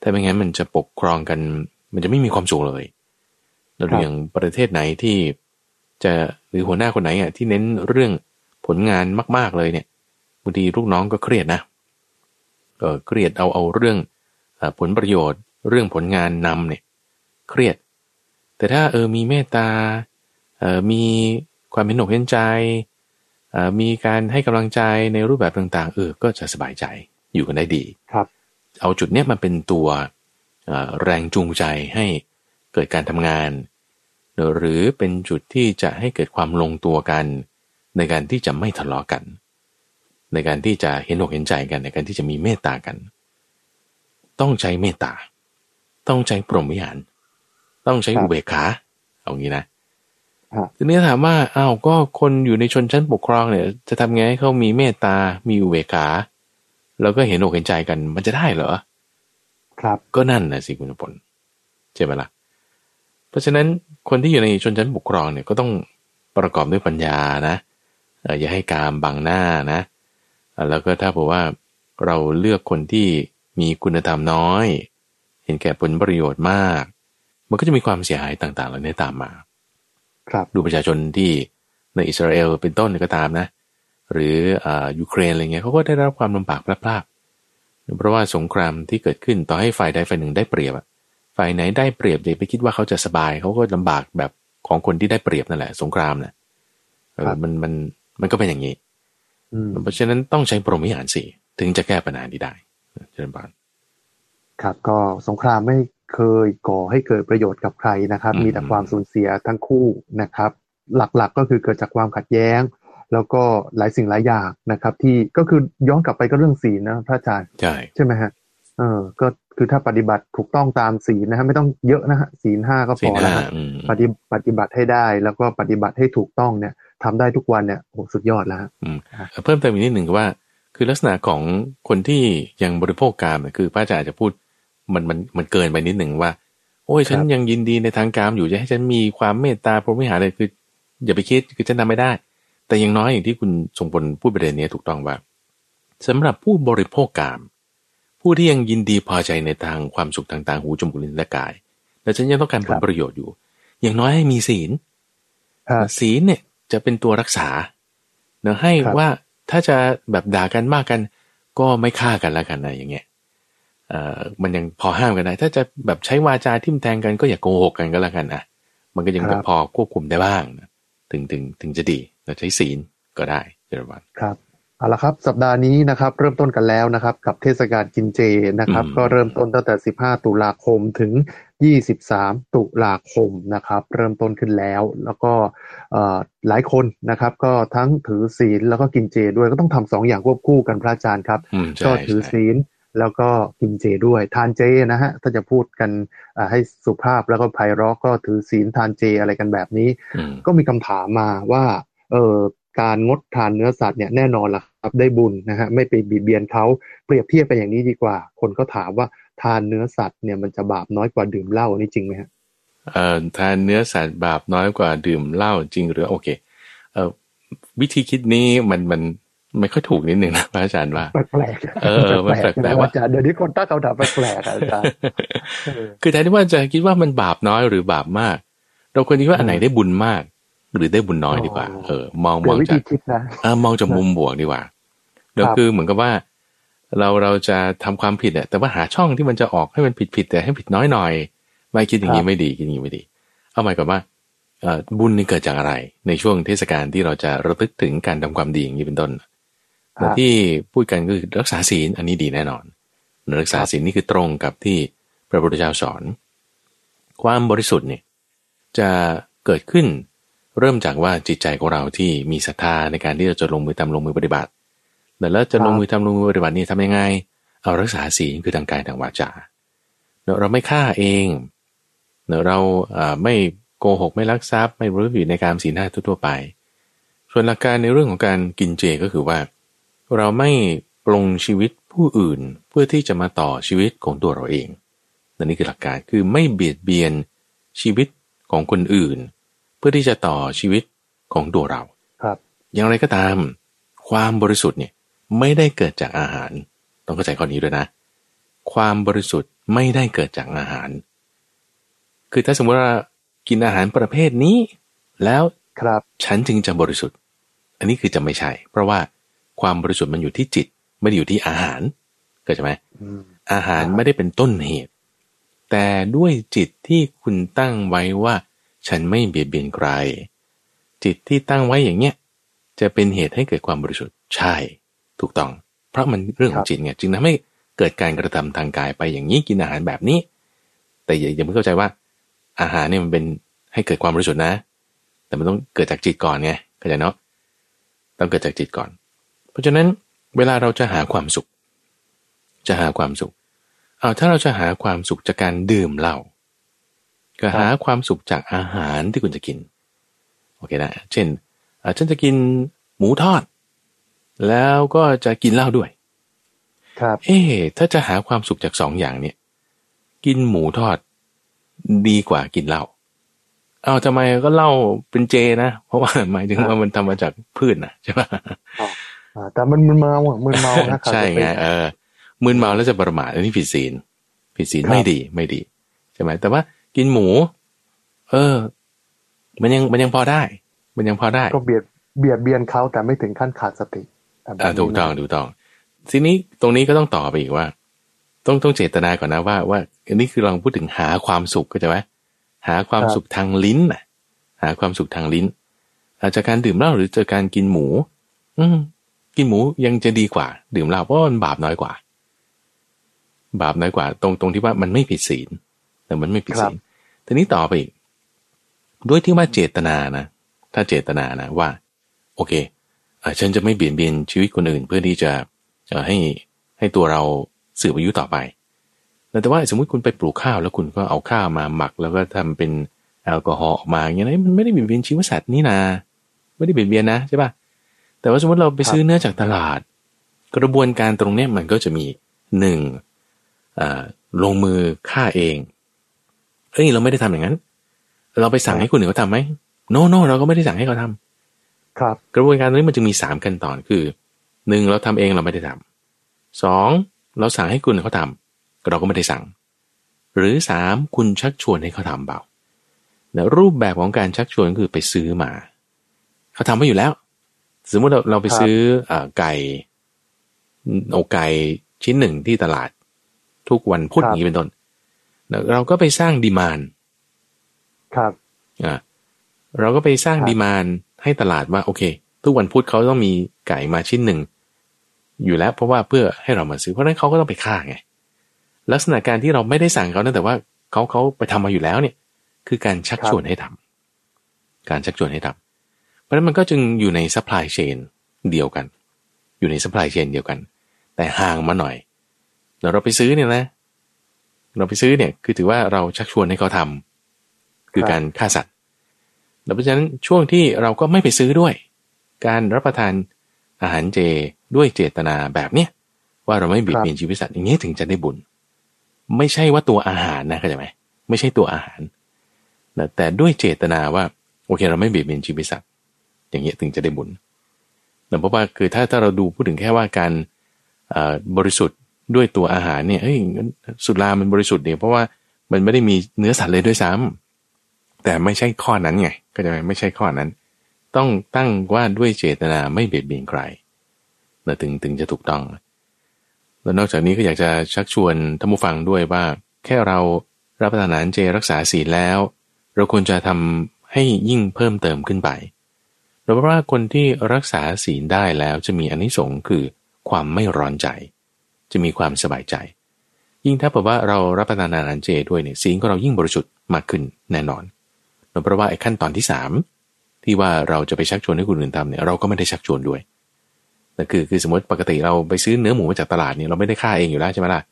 ถ้าไม่งั้นมันจะปกครองกัน มันจะไม่มีความสุขเลยเราอย่างประเทศไหนที่จะหรือหัวหน้าคนไหนอะที่เน้นเรื่องผลงานมาก ๆเลยเนี่ยบางทีลูกน้องก็เครียดนะเออเครียดเอาเอาเรื่องผลประโยชน์ เรื่องผลงานนำเนี่ยเครียด แต่ถ้าเออมีเมตตาเออมีความเห็นอกเห็นใจเออมีการให้กำลังใจในรูปแบบต่างๆเออก็จะสบายใจอยู่กันได้ดีครับ เอาจุดเนี้ยมาเป็นตัวแรงจูงใจให้เกิดการทำงาน หรือเป็นจุดที่จะให้เกิดความลงตัวกัน ในการที่จะไม่ทะเลาะกัน ในการที่จะเห็นอกเห็นใจกันในการที่จะมีเมตตากัน ต้องใช้เมตตา ต้องใช้พรหมวิหาร ต้องใช้อุเบกขาเอางี้นะฮะทีนี้ถามว่าอ้าวก็คนอยู่ในชนชั้นปกครองเนี่ย จะทำไงให้เขามีเมตตา มีอุเบกขาแล้วก็เห็นอกเห็นใจกันมันจะได้เหรอ ครับ ก็นั่นนะสิคุณพลใช่ไหมล่ะ เพราะฉะนั้นคนที่อยู่ในชนชั้นปกครองเนี่ยก็ต้องประกอบด้วยปัญญานะเอ่ออย่าให้กามบังหน้านะเอ่อแล้วก็ถ้าบอกว่าเราเลือกคนที่มีคุณธรรมน้อยเห็นแก่ผลประโยชน์มาก มันก็จะมีความเสียหายต่างๆเหล่านี้ตามมา ครับดูประชาชนที่ในอิสราเอลเป็นต้นก็ตามนะ หรืออ่ายูเครนอะไรเงี้ยเขาก็ได้รับความลำบากพลาดๆเพราะว่าสงครามที่เกิดขึ้นต่อให้ฝ่ายใดฝ่ายหนึ่งได้เปรียบอะฝ่ายไหนได้เปรียบเดี๋ยวไปคิดว่าเขาจะสบายเขาก็ลำบากแบบของคนที่ได้เปรียบนั่นแหละ สงครามน่ะเออครับมันมันมันก็เป็นอย่างนี้อืมเพราะฉะนั้นต้องใช้ปรหมวิหารสี่ถึงจะแก้ปัญหานี้ได้เจริญบาน ครับ ก็สงครามไม่เคยก่อให้เกิดประโยชน์กับใครนะครับอืมมีแต่ความสูญเสียทั้งคู่นะครับ หลักๆก็คือเกิดจากความขัดแย้ง แล้วก็หลายสิ่งหลายอย่างนะครับ ที่ก็คือย้อนกลับไปก็เรื่องศีลนะพระอาจารย์ใช่ใช่ไหมฮะเออก็คือถ้าปฏิบัติถูกต้องตามศีลนะฮะไม่ต้องเยอะนะฮะศีลห้าก็พสี่อหแล้วน้าฮะอืมปฏิปฏิบัติให้ได้แล้วก็ปฏิบัติให้ถูกต้องเนี่ยทำได้ทุกวันเนี่ยโอ้สุดยอดแล้วฮะอืมเพิ่มเติมอีกนิดหนึ่งคือว่า คือลักษณะของคนที่ยังบริโภคกามเนี่ยคือพระอาจารย์อาจจะพูด มันมันมันเกินไปนิดหนึ่งว่า โอ้ยฉันครับยังยินดีในทางกามอยู่จะให้ฉันมีความเมตตาพรหมิหารเลยคือ อย่าไปคิดคือฉันทำไม่ได้ แต่อย่างน้อยอย่างที่คุณทรงพลพูดประเด็นนี้ถูกต้องว่าสำหรับผู้บริโภคกาม ผู้ที่ยังยินดีพอใจในทางความสุขทางตาหูจมูกลิ้นและกาย แต่ฉันยังต้องการผลประโยชน์อยู่ อย่างน้อยให้มีศีลฮะศีลเนี่ยจะเป็นตัวรักษาเนาะให้ครับว่าถ้าจะแบบด่ากันมากกัน ก็ไม่ฆ่ากันแล้วกันนะอย่างเงี้ยเอ่อ มันยังพอห้ามกันได้ ถ้าจะแบบใช้วาจาทิ่มแทงกันก็อย่าโกหกกันก็แล้วกันนะมันก็ยังครับพอควบคุมได้บ้างนะถึงถึงถึงจะดีเราใช้ศีลก็ได้เจริญวันครับเอาละครับ สัปดาห์นี้นะครับ เริ่มต้นกันแล้วนะครับ กับเทศกาลกินเจนะครับอืมก็เริ่มต้นตั้งแต่ 15 ตุลาคมถึง 23 ตุลาคมนะครับ เริ่มต้นขึ้นแล้ว แล้วก็เอ่อหลายคนนะครับ ก็ทั้งถือศีลแล้วก็กินเจด้วยก็ต้องทำสองอย่างควบคู่กันพระอาจารย์ครับอืมใช่ก็ถือใช่ศีล แล้วก็กินเจด้วย ทานเจนะฮะ ถ้าจะพูดกันอ่าให้สุภาพแล้วก็ไพเราะก็ถือศีลทานเจอะไรกันแบบนี้อืมก็มีคำถามมาว่า เออการงดทานเนื้อสัตว์เนี่ยแน่นอนล่ะครับได้บุญนะฮะไม่ไปบีบเบียนเขาเปรียบเทียบไปอย่างนี้ดีกว่า คนก็ถามว่าทานเนื้อสัตว์เนี่ยมันจะบาปน้อยกว่าดื่มเหล้านี่จริงไหมฮะเอ่อทานเนื้อสัตว์บาปน้อยกว่าดื่มเหล้าจริงหรือโอเคเอ่อวิธีคิดนี้มันมัน ไม่ค่อยถูกนิดหนึ่งนะพระอาจารย์ว่าแปลกๆเออมันแปลกๆนะว่าอาจารย์เดี๋ยวนี้คนตั้งคำถามแปลกๆอะอาจารย์เออคือแทนที่ว่าจะคิดว่ามันบาปน้อยหรือบาปมาก เราควรคิดว่าอันไหนได้บุญมาก หรือได้บุญน้อยดีกว่าอ๋อเออ มองเปลี่มยอนงวิจาธีกคิดนะเออมองจากมุมบวกดีกว่าแล้วครับคือเหมือนกับว่า เราเราจะทำความผิดอะแต่ว่าหาช่องที่มันจะออกให้มันผิดผิดแต่ให้ผิดน้อยหน่อยไม่คิดอย่างนี้ไม่ดีคิดอย่างนี้ไม่ดี เอาหมายก่อนว่าเอ่อบุญนี่เกิดจากอะไร ในช่วงเทศกาลที่เราจะระลึกถึงการทำความดีอย่างนี้เป็นต้นค รับที่พูดกันก็คือรักษาศีลอันนี้ดีแน่นอน รักษาศีลนี่คือตรงกับที่พระพุทธเจ้าสอน ความบริสุทธิ์เนี่ยจะเกิดขึ้นเริ่มจากว่าจิตใจของเราที่มีศรัทธาในการที่เราจะลงมือทำลงมือปฏิบัติแล้วจะลงมือทำลงมือปฏิบัตินี่ทำยังไง เอารักษาศีลคือทางกายทางวาจาเราไม่ฆ่าเองเราไม่โกหกไม่ลักทรัพย์ไม่รู้อยู่ในการศีลห้าทั่วไป ส่วนหลักการในเรื่องของการกินเจก็คือว่า เราไม่ปรงชีวิตผู้อื่นเพื่อที่จะมาต่อชีวิตของตัวเราเองนั่นนี่คือหลักการคือไม่เบียดเบียนชีวิตของคนอื่น เพื่อที่จะต่อชีวิตของตัวเราครับ อย่างไรก็ตาม ความบริสุทธิ์เนี่ยไม่ได้เกิดจากอาหาร ต้องเข้าใจข้อนี้ด้วยนะ ความบริสุทธิ์ไม่ได้เกิดจากอาหาร คือถ้าสมมติว่ากินอาหารประเภทนี้ แล้วครับฉันจึงจะบริสุทธิ์ อันนี้คือจะไม่ใช่ เพราะว่า ความบริสุทธิ์มันอยู่ที่จิต ไม่ได้อยู่ที่อาหารเข้าใจไหมอืมอาหารครับไม่ได้เป็นต้นเหตุ แต่ด้วยจิตที่คุณตั้งไว้ว่า ฉันไม่เบียดเบียนใคร จิตที่ตั้งไว้อย่างเนี้ยจะเป็นเหตุให้เกิดความบริสุทธิ์ใช่ ถูกต้อง เพราะมันเรื่องของจิตไงจึงทำให้เกิดการกระทำทางกายไปอย่างนี้กินอาหารแบบนี้ แต่อย่าอย่าเพิ่งเข้าใจว่า อาหารเนี่ยมันเป็นให้เกิดความบริสุทธิ์นะ แต่มันต้องเกิดจากจิตก่อนไงเข้าใจเนาะต้องเกิดจากจิตก่อน เพราะฉะนั้นเวลาเราจะหาความสุข จะหาความสุขเอาถ้าเราจะหาความสุขจากการดื่มเหล้าก็หาความสุขจากอาหารที่คุณจะกินโอเคนะเช่นฉันจะกินหมูทอด แล้วก็จะกินเหล้าด้วย ครับ เอ๊ถ้าจะหาความสุขจากสองอย่างเนี่ย กินหมูทอด ดีกว่ากินเหล้าเอาทำไมก็เหล้าเป็นเจนะ เพราะว่าหมายถึงว่ามันทำมาจากพืชนะใช่ปะ แต่มันมึนเมาอะมึนเมานะใช่ไงเออมึนเมาแล้วจะประมาทอันนี้ผิดศีลผิดศีลไม่ดีไม่ดีใช่ไหมแต่ว่ากินหมู เออ มันยังมันยังพอได้ มันยังพอได้ ก็เบียดเบียดเบียนเขาแต่ไม่ถึงขั้นขาดสติอ่าถูกต้องถูกต้อง ทีนี้ตรงนี้ก็ต้องต่อไปอีกว่า ต้องต้องเจตนาก่อนนะว่าว่าอันนี้คือเราพูดถึงหาความสุขก็จะไหมหาความสุขทางลิ้นน่ะ หาความสุขทางลิ้น อาจจะการดื่มเหล้าหรือจากการกินหมู อืม กินหมูยังจะดีกว่า ดื่มเหล้าเพราะมันบาปน้อยกว่า บาปน้อยกว่า ตรงตรงที่ว่ามันไม่ผิดศีลแต่มันไม่ผิดศีลทีนี้ต่อไปอีกด้วยที่ว่าเจตนานะ ถ้าเจตนานะว่า โอเคเออฉันจะไม่เบียดเบียนชีวิตคนอื่น เพื่อที่จะจะให้ให้ตัวเราสืบอายุต่อไปแต่ว่าสมมุติคุณไปปลูกข้าวแล้วคุณก็เอาข้าวมาหมัก แล้วก็ทำเป็นแอลกอฮอล์ออกมาอย่างนี้มันไม่ได้เบียดเบียนชีวสัตว์นี่นา ไม่ได้เบียดเบียนนะใช่ปะ แต่ว่าสมมติเราไปซื้อเนื้อจากตลาด กระบวนการตรงเนี้ยมันก็จะมีหนึ่งลงมือฆ่าเองเฮ้ยเราไม่ได้ทำอย่างนั้น เราไปสั่งให้คนอื่นเขาทำไหมโนโนเราก็ไม่ได้สั่งให้เขาทำครับ กระบวนการนี้มันจะมีสามขั้นตอนคือหนึ่งเราทำเองเราไม่ได้ทำสองเราสั่งให้คุณเขาทำเราก็ไม่ได้สั่ง หรือสามคุณชักชวนให้เขาทำเปล่าแต่รูปแบบของการชักชวนคือไปซื้อมา เขาทำไว้อยู่แล้ว สมมติเราเราไปซื้ออไก่อกไก่ชิ้นหนึ่งที่ตลาด ทุกวันพุธอย่างนี้เป็นต้นเราก็ไปสร้างดีมานครับอ่าเราก็ไปสร้าง demand ให้ตลาดว่าโอเค ทุกวันพุธเขาต้องมีไก่มาชิ้นหนึ่งอยู่แล้วเพราะว่าเพื่อให้เรามาซื้อเพราะนั้นเขาก็ต้องไปฆ่าไงลักษณะการที่เราไม่ได้สั่งเขาแต่ว่าเขาเขาไปทำมาอยู่แล้วเนี่ย คือการชักชวนให้ทำการชักชวนให้ทำเพ ราะนั้นมันก็จึงอยู่ใน supply chain เดียวกัน อยู่ใน supply chain เดียวกัน แต่ห่างมาหน่อยเราไปซื้อเนี่ยนะ เราไปซื้อเนี่ยคือถือว่าเราชักชวนให้เขาทำคือการฆ่าสัตว์เพราะฉะนั้นช่วงที่เราก็ไม่ไปซื้อด้วย การรับประทานอาหารเจด้วยเจตนาแบบเนี้ยว่าเราไม่เบียดเบียนชีวิตสัตว์อย่างนี้ถึงจะได้บุญ ไม่ใช่ว่าตัวอาหารนะเข้าใจไหมไม่ใช่ตัวอาหารแต่ด้วยเจตนาว่าโอเค เราไม่เบียดเบียนชีวิตสัตว์ อย่างนี้ยถึงจะได้บุญแต่เพราะว่าคือถ้าถ้าเราดูพูดถึงแค่ว่าการบริสุทธิ์ด้วยตัวอาหารเนี่ยเฮ้ยสุรามันบริสุทธิ์เนี่ยเพราะว่ามันไม่ได้มีเนื้อสัตว์เลยด้วยซ้ำแต่ไม่ใช่ข้อนั้นไงก็จะไม่ใช่ข้อนั้น ต้องตั้งว่าด้วยเจตนาไม่เบียดเบียนใครเราถึงถึงจะถูกต้อง แล้วนอกจากนี้ก็อยากจะชักชวนท่านผู้ฟังด้วยว่า แค่เรารับประทานอาหารเจรักษาศีลแล้ว เราควรจะทำให้ยิ่งเพิ่มเติมขึ้นไป เราว่าคนที่รักษาศีลได้แล้วจะมีอนนิสงส์คือความไม่ร้อนใจ จะมีความสบายใจ ยิ่งถ้าแบบว่าเรารับประทานอาหารเจด้วยเนี่ยศีลของเรายิ่งบริสุทธิ์มากขึ้นแน่นอนเพราะว่าไอ้ขั้นตอนที่สามที่ว่าเราจะไปชักชวนให้คนอื่นทำเนี่ยเราก็ไม่ได้ชักชวนด้วยนั่นคือคือสมมติปกติเราไปซื้อเนื้อหมูมาจากตลาดเนี่ยเราไม่ได้ฆ่าเองอยู่แล้วใช่ไหมล่ะ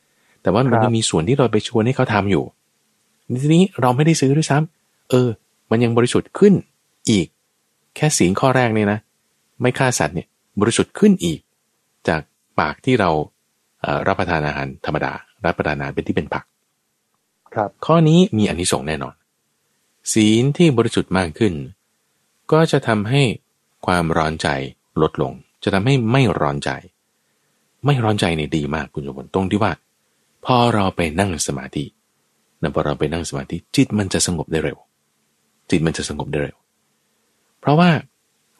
แต่ว่ามันมีส่วนที่เราไปชวนให้เขาทำอยู่ทีนี้เราไม่ได้ซื้อด้วยซ้ำเออ มันยังบริสุทธิ์ขึ้นอีก แค่สีข้อแรกเนี่ยนะ ไม่ฆ่าสัตว์เนี่ยบริสุทธิ์ขึ้นอีก จากปากที่เรารับประทานอาหารธรรมดา รับประทานอาหารเป็นที่เป็นผัก ครับ ข้อนี้มีอนนิสงส์แน่นอน ศีลที่บริสุทธิ์มากขึ้น ก็จะทำให้ความร้อนใจลดลง จะทำให้ไม่ร้อนใจ ไม่ร้อนใจเนี่ยดีมากคุณสมบัติตรงที่ว่า พอเราไปนั่งสมาธินะพอเราไปนั่งสมาธิจิตมันจะสงบได้เร็ว จิตมันจะสงบได้เร็ว เพราะว่า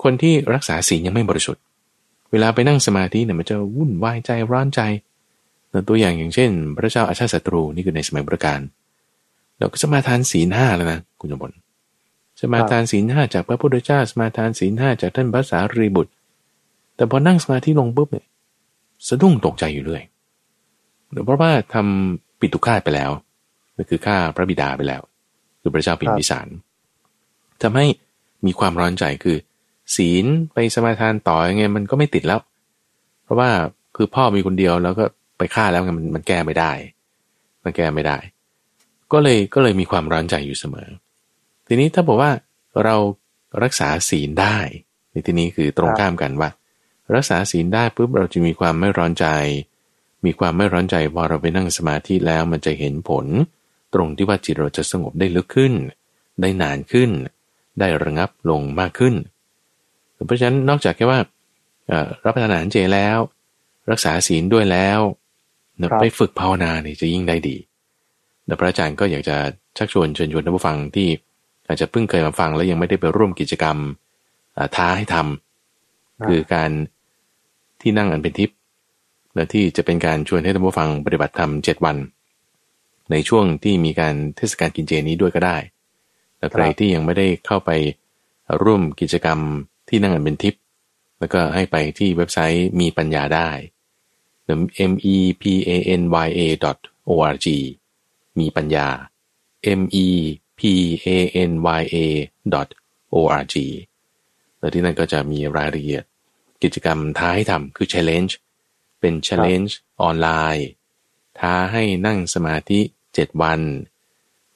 คนที่รักษาศีลยังไม่บริสุทธิ์ เวลาไปนั่งสมาธิเนี่ยมันจะวุ่นวายใจร้อนใจตัวอย่างอย่างเช่น พระเจ้าอาชาติศัตรูนี่คือในสมัยประการเราก็จะมาทานศีลห้าแล้วนะคุณสมบัติสมาทานศีลห้าจากพระพุทธเจ้าสมาทานศีลห้าจากท่านพระสารีบุตร แต่พอนั่งสมาธิลงปุ๊บเนี่ยสะดุ้งตกใจอยู่เรื่อยเพราะว่าทำปิดตุฆาตไปแล้วก็คือฆ่าพระบิดาไปแล้ว คือพระเจ้าพิมพิสารทำให้ มีความร้อนใจคือ ศีลไปสมาทานต่อยังไงมันก็ไม่ติดแล้ว เพราะว่าคือพ่อมีคนเดียวแล้วก็ไปฆ่าแล้วมันมันแก้ไม่ได้ มันแก้ไม่ได้ ก็เลยก็เลยมีความร้อนใจอยู่เสมอ ทีนี้ถ้าบอกว่าเรารักษาศีลได้ในที่นี้คือตรงข้ามกันว่า รักษาศีลได้ปุ๊บเราจะมีความไม่ร้อนใจ มีความไม่ร้อนใจพอเราไปนั่งสมาธิแล้วมันจะเห็นผล ตรงที่ว่าจิตเราจะสงบได้ลึกขึ้น ได้นานขึ้น ได้ระงับลงมากขึ้น เพราะฉะนั้นนอกจากแค่ว่ารับประทานอาหารเจแล้ว รักษาศีลด้วยแล้วไปฝึกภาวนาเนี่ยจะยิ่งได้ดีแต่พระอาจารย์ก็อยากจะชักชวนเชิญชวนท่านผู้ฟังที่อาจจะเพิ่งเคยมาฟังแล้วยังไม่ได้ไปร่วมกิจกรรมท้าให้ทำคือการที่นั่งอันเป็นทิพย์และที่จะเป็นการชวนให้ท่านผู้ฟังปฏิบัติธรรมเจ็ดวัน ในช่วงที่มีการเทศกาลกินเจนี้ด้วยก็ได้ แลวใครที่ยังไม่ได้เข้าไปร่วมกิจกรรมที่นั่งอันเป็นทิพย์แล้วก็ให้ไปที่เว็บไซต์มีปัญญาได้ m e p a n y a o r g มีปัญญา m e p a n y a o r g แล้วที่นั่นก็จะมีรายละเอียด กิจกรรมท้าให้ทำคือ challenge เป็น challenge ออนไลน์ ท้าให้นั่งสมาธิ 7 วัน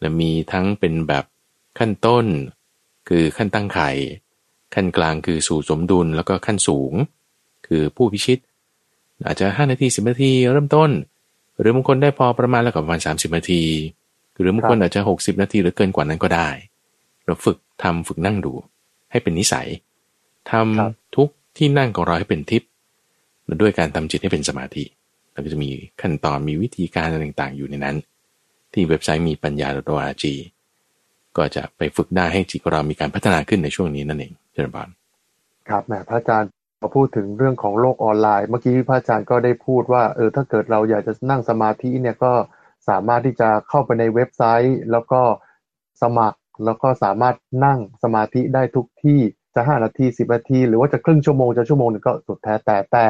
และมีทั้งเป็นแบบ ขั้นต้น คือขั้นตั้งไข่ ขั้นกลางคือสู่สมดุลแล้วก็ขั้นสูง คือผู้พิชิต อาจจะ 5 นาที 10 นาทีเริ่มต้น หรือบางคนได้พอประมาณแล้วกับประมาณ30 นาที หรือบางคนอาจจะ 60 นาทีหรือเกินกว่านั้นก็ได้ เราฝึกทำฝึกนั่งดู ให้เป็นนิสัยทำทุกที่นั่งของเราให้เป็นทิพย์ด้วยการทำจิตให้เป็นสมาธิแล้วก็จะมีขั้นตอนมีวิธีการอะไรต่างๆ อยู่ในนั้น ที่เว็บไซต์มีปัญญาตัวอาจี ก็จะไปฝึกได้ให้จิตเรามีการพัฒนาขึ้นในช่วงนี้นั่นเองเจริญพรครับแม่พระอาจารย์พอพูดถึงเรื่องของโลกออนไลน์ เมื่อกี้พระอาจารย์ก็ได้พูดว่าเออถ้าเกิดเราอยากจะนั่งสมาธิเนี่ยก็สามารถที่จะเข้าไปในเว็บไซต์ แล้วก็สมัครแล้วก็สามารถนั่งสมาธิได้ทุกที่จะห้านาทีสิบนาที หรือว่าจะครึ่งชั่วโมงจะชั่วโมงนึงก็สุดแท้แต่แต่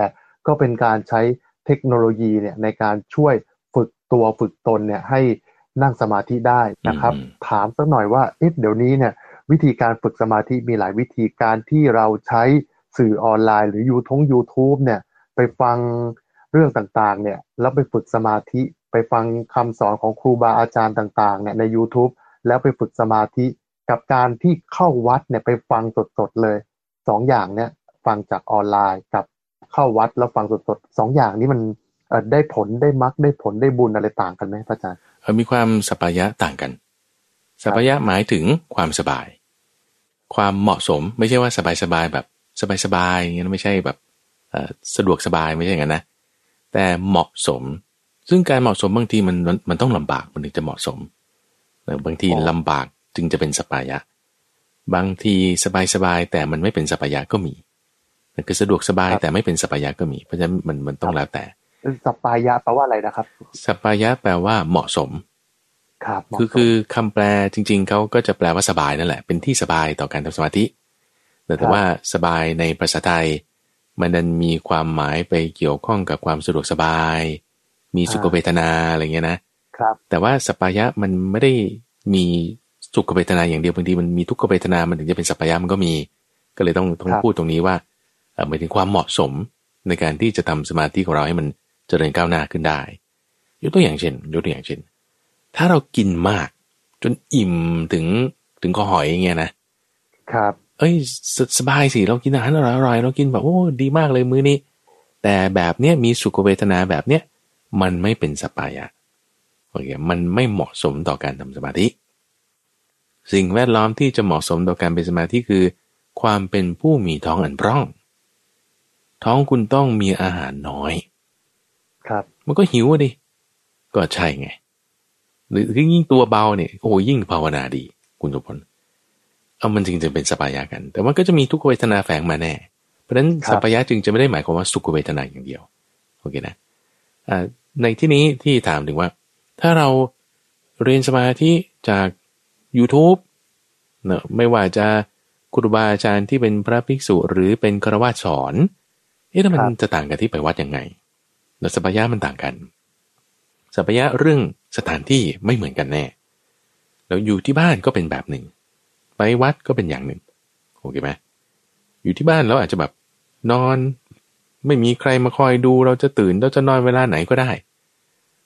ก็เป็นการใช้เทคโนโลยีเนี่ยในการช่วยฝึกตัวฝึกตนเนี่ยให้ นั่งสมาธิได้นะครับ ถามสักหน่อยว่าเอ๊ะเดี๋ยวนี้เนี่ยวิธีการฝึกสมาธิมีหลายวิธีการที่เราใช้สื่อออนไลน์ หรือยูทง YouTube เนี่ยไปฟังเรื่องต่างๆเนี่ยแล้วไปฝึกสมาธิ ไปฟังคำสอนของครูบาอาจารย์ต่างๆเนี่ยใน YouTube แล้วไปฝึกสมาธิกับการที่เข้าวัดเนี่ยไปฟังสดๆเลยสองอย่างเนี่ยฟังจากออนไลน์กับเข้าวัดแล้วฟังสดๆสองอย่างนี้มันได้ผลได้มักได้ผลได้บุญอะไรต่างกันไหมพระอาจารย์ มีความสัปปายะต่างกัน สัปปายะหมายถึงความสบาย ความเหมาะสมไม่ใช่ว่าสบายๆแบบสบายๆอย่างนี้ไม่ใช่แบบสะดวกสบายไม่ใช่อย่างนั้นนะแต่เหมาะสม ซึ่งการเหมาะสมบางทีมันมันต้องลำบากมันถึงจะเหมาะสมบางทีลำบากจึงจะเป็นสัปปายะ บางทีสบายๆแต่มันไม่เป็นสัปปายะก็มีคือสะดวกสบายแต่ไม่เป็นสัปปายะก็มี เพราะฉะนั้นมันมันต้องแล้วแต่ สปายะแปลว่าอะไรนะครับ สปายะแปลว่าเหมาะสม ครับคือคือคำแปลจริง ๆเขาก็จะแปลว่าสบายนั่นแหละ เป็นที่สบายต่อการทำสมาธิ แต่ว่าสบายในภาษาไทย มันนั้นมีความหมายไปเกี่ยวข้องกับความสะดวกสบาย มีสุขเวทนาอะไรเงี้ยนะครับ แต่ว่าสปายะมันไม่ได้มีสุขเวทนาอย่างเดียวบางทีมันมีทุกขเวทนา มันถึงจะเป็นสัพยามันก็มี ก็เลยต้องต้องพูดตรงนี้ว่าหมายถึงความเหมาะสมในการที่จะทำสมาธิของเราให้มันเจริญก้าวหน้าขึ้นได้ ยกตัวอย่างเช่น ยกตัวอย่างเช่น ถ้าเรากินมาก จนอิ่มถึงถึงคอหอยอย่างเงี้ยนะ ครับ เอ้ยสสบายสิเรากินอาหารอร่อยๆเรากินแบบโอ้ดีมากเลยมื้อนี้ แต่แบบเนี้ยมีสุขเวทนาแบบเนี้ยมันไม่เป็นสปายะโอเคมันไม่เหมาะสมต่อการทำสมาธิ สิ่งแวดล้อมที่จะเหมาะสมต่อการเป็นสมาธิคือ ความเป็นผู้มีท้องอันพร่อง ท้องคุณต้องมีอาหารน้อย ครับ มันก็หิวดิก็ใช่ไง หรือยิ่งตัวเบาเนี่ยโอ้ยิ่งภาวนาดี คุณสุพลเอามันจริงจะเป็นสปายะกัน แต่ว่าก็จะมีทุกเวทนาแฝงมาแน่ เพราะฉะนั้นสปายะจึงจะไม่ได้หมายความว่าสุขเวทนาอย่างเดียวโอเคนะในที่นี้ที่ถามถึงว่า ถ้าเราเรียนสมาธิจาก YouTube เนอะไม่ว่าจะครูบาอาจารย์ที่เป็นพระภิกษุหรือเป็นครวาสอน เอ๊ะแล้วมันจะต่างกันที่ไปวัดยังไง แล้วสัพยะมันต่างกันสัพยะเรื่องสถานที่ไม่เหมือนกันแน่แล้วอยู่ที่บ้านก็เป็นแบบหนึ่ง ไปวัดก็เป็นอย่างหนึ่งโอเคไหมอยู่ที่บ้านเราอาจจะแบบนอน ไม่มีใครมาคอยดู เราจะตื่นเราจะนอนเวลาไหนก็ได้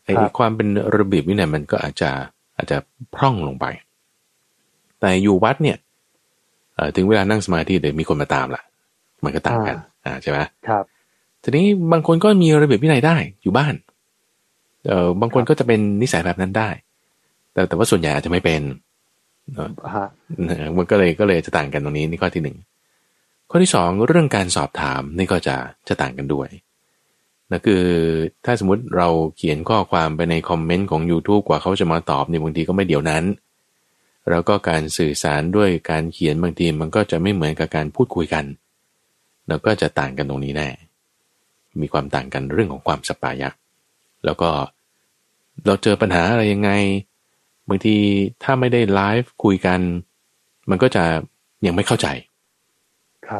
ไอ้ความเป็นระเบียบวินัยมันก็อาจจะอาจจะพร่องลงไป แต่อยู่วัดเนี่ยถึงเวลานั่งสมาธิเดี๋ยวมีคนมาตามละมันก็ต่างกัน อ่าใช่ไหมครับ ทีนี้บางคนก็มีระเบียบวินัยได้อยู่บ้าน เออบางคนก็จะเป็นนิสัยแบบนั้นได้ แต่แต่ว่าส่วนใหญ่อาจจะไม่เป็นเนาะมันก็เลยก็เลยจะต่างกันตรงนี้นี่ข้อที่หนึ่งข้อที่สองเรื่องการสอบถามนี่ก็จะจะต่างกันด้วยนะคือถ้าสมมุติเราเขียนข้อความไปในคอมเมนต์ของ YouTube กว่าเขาจะมาตอบในบางทีก็ไม่เดี๋ยวนั้น แล้วก็การสื่อสารด้วยการเขียนบางทีมันก็จะไม่เหมือนกับการพูดคุยกัน แล้วก็จะต่างกันตรงนี้แน่ มีความต่างกันเรื่องของความสปายะ แล้วก็เราเจอปัญหาอะไรยังไง บางทีถ้าไม่ได้ไลฟ์คุยกัน มันก็จะยังไม่เข้าใจ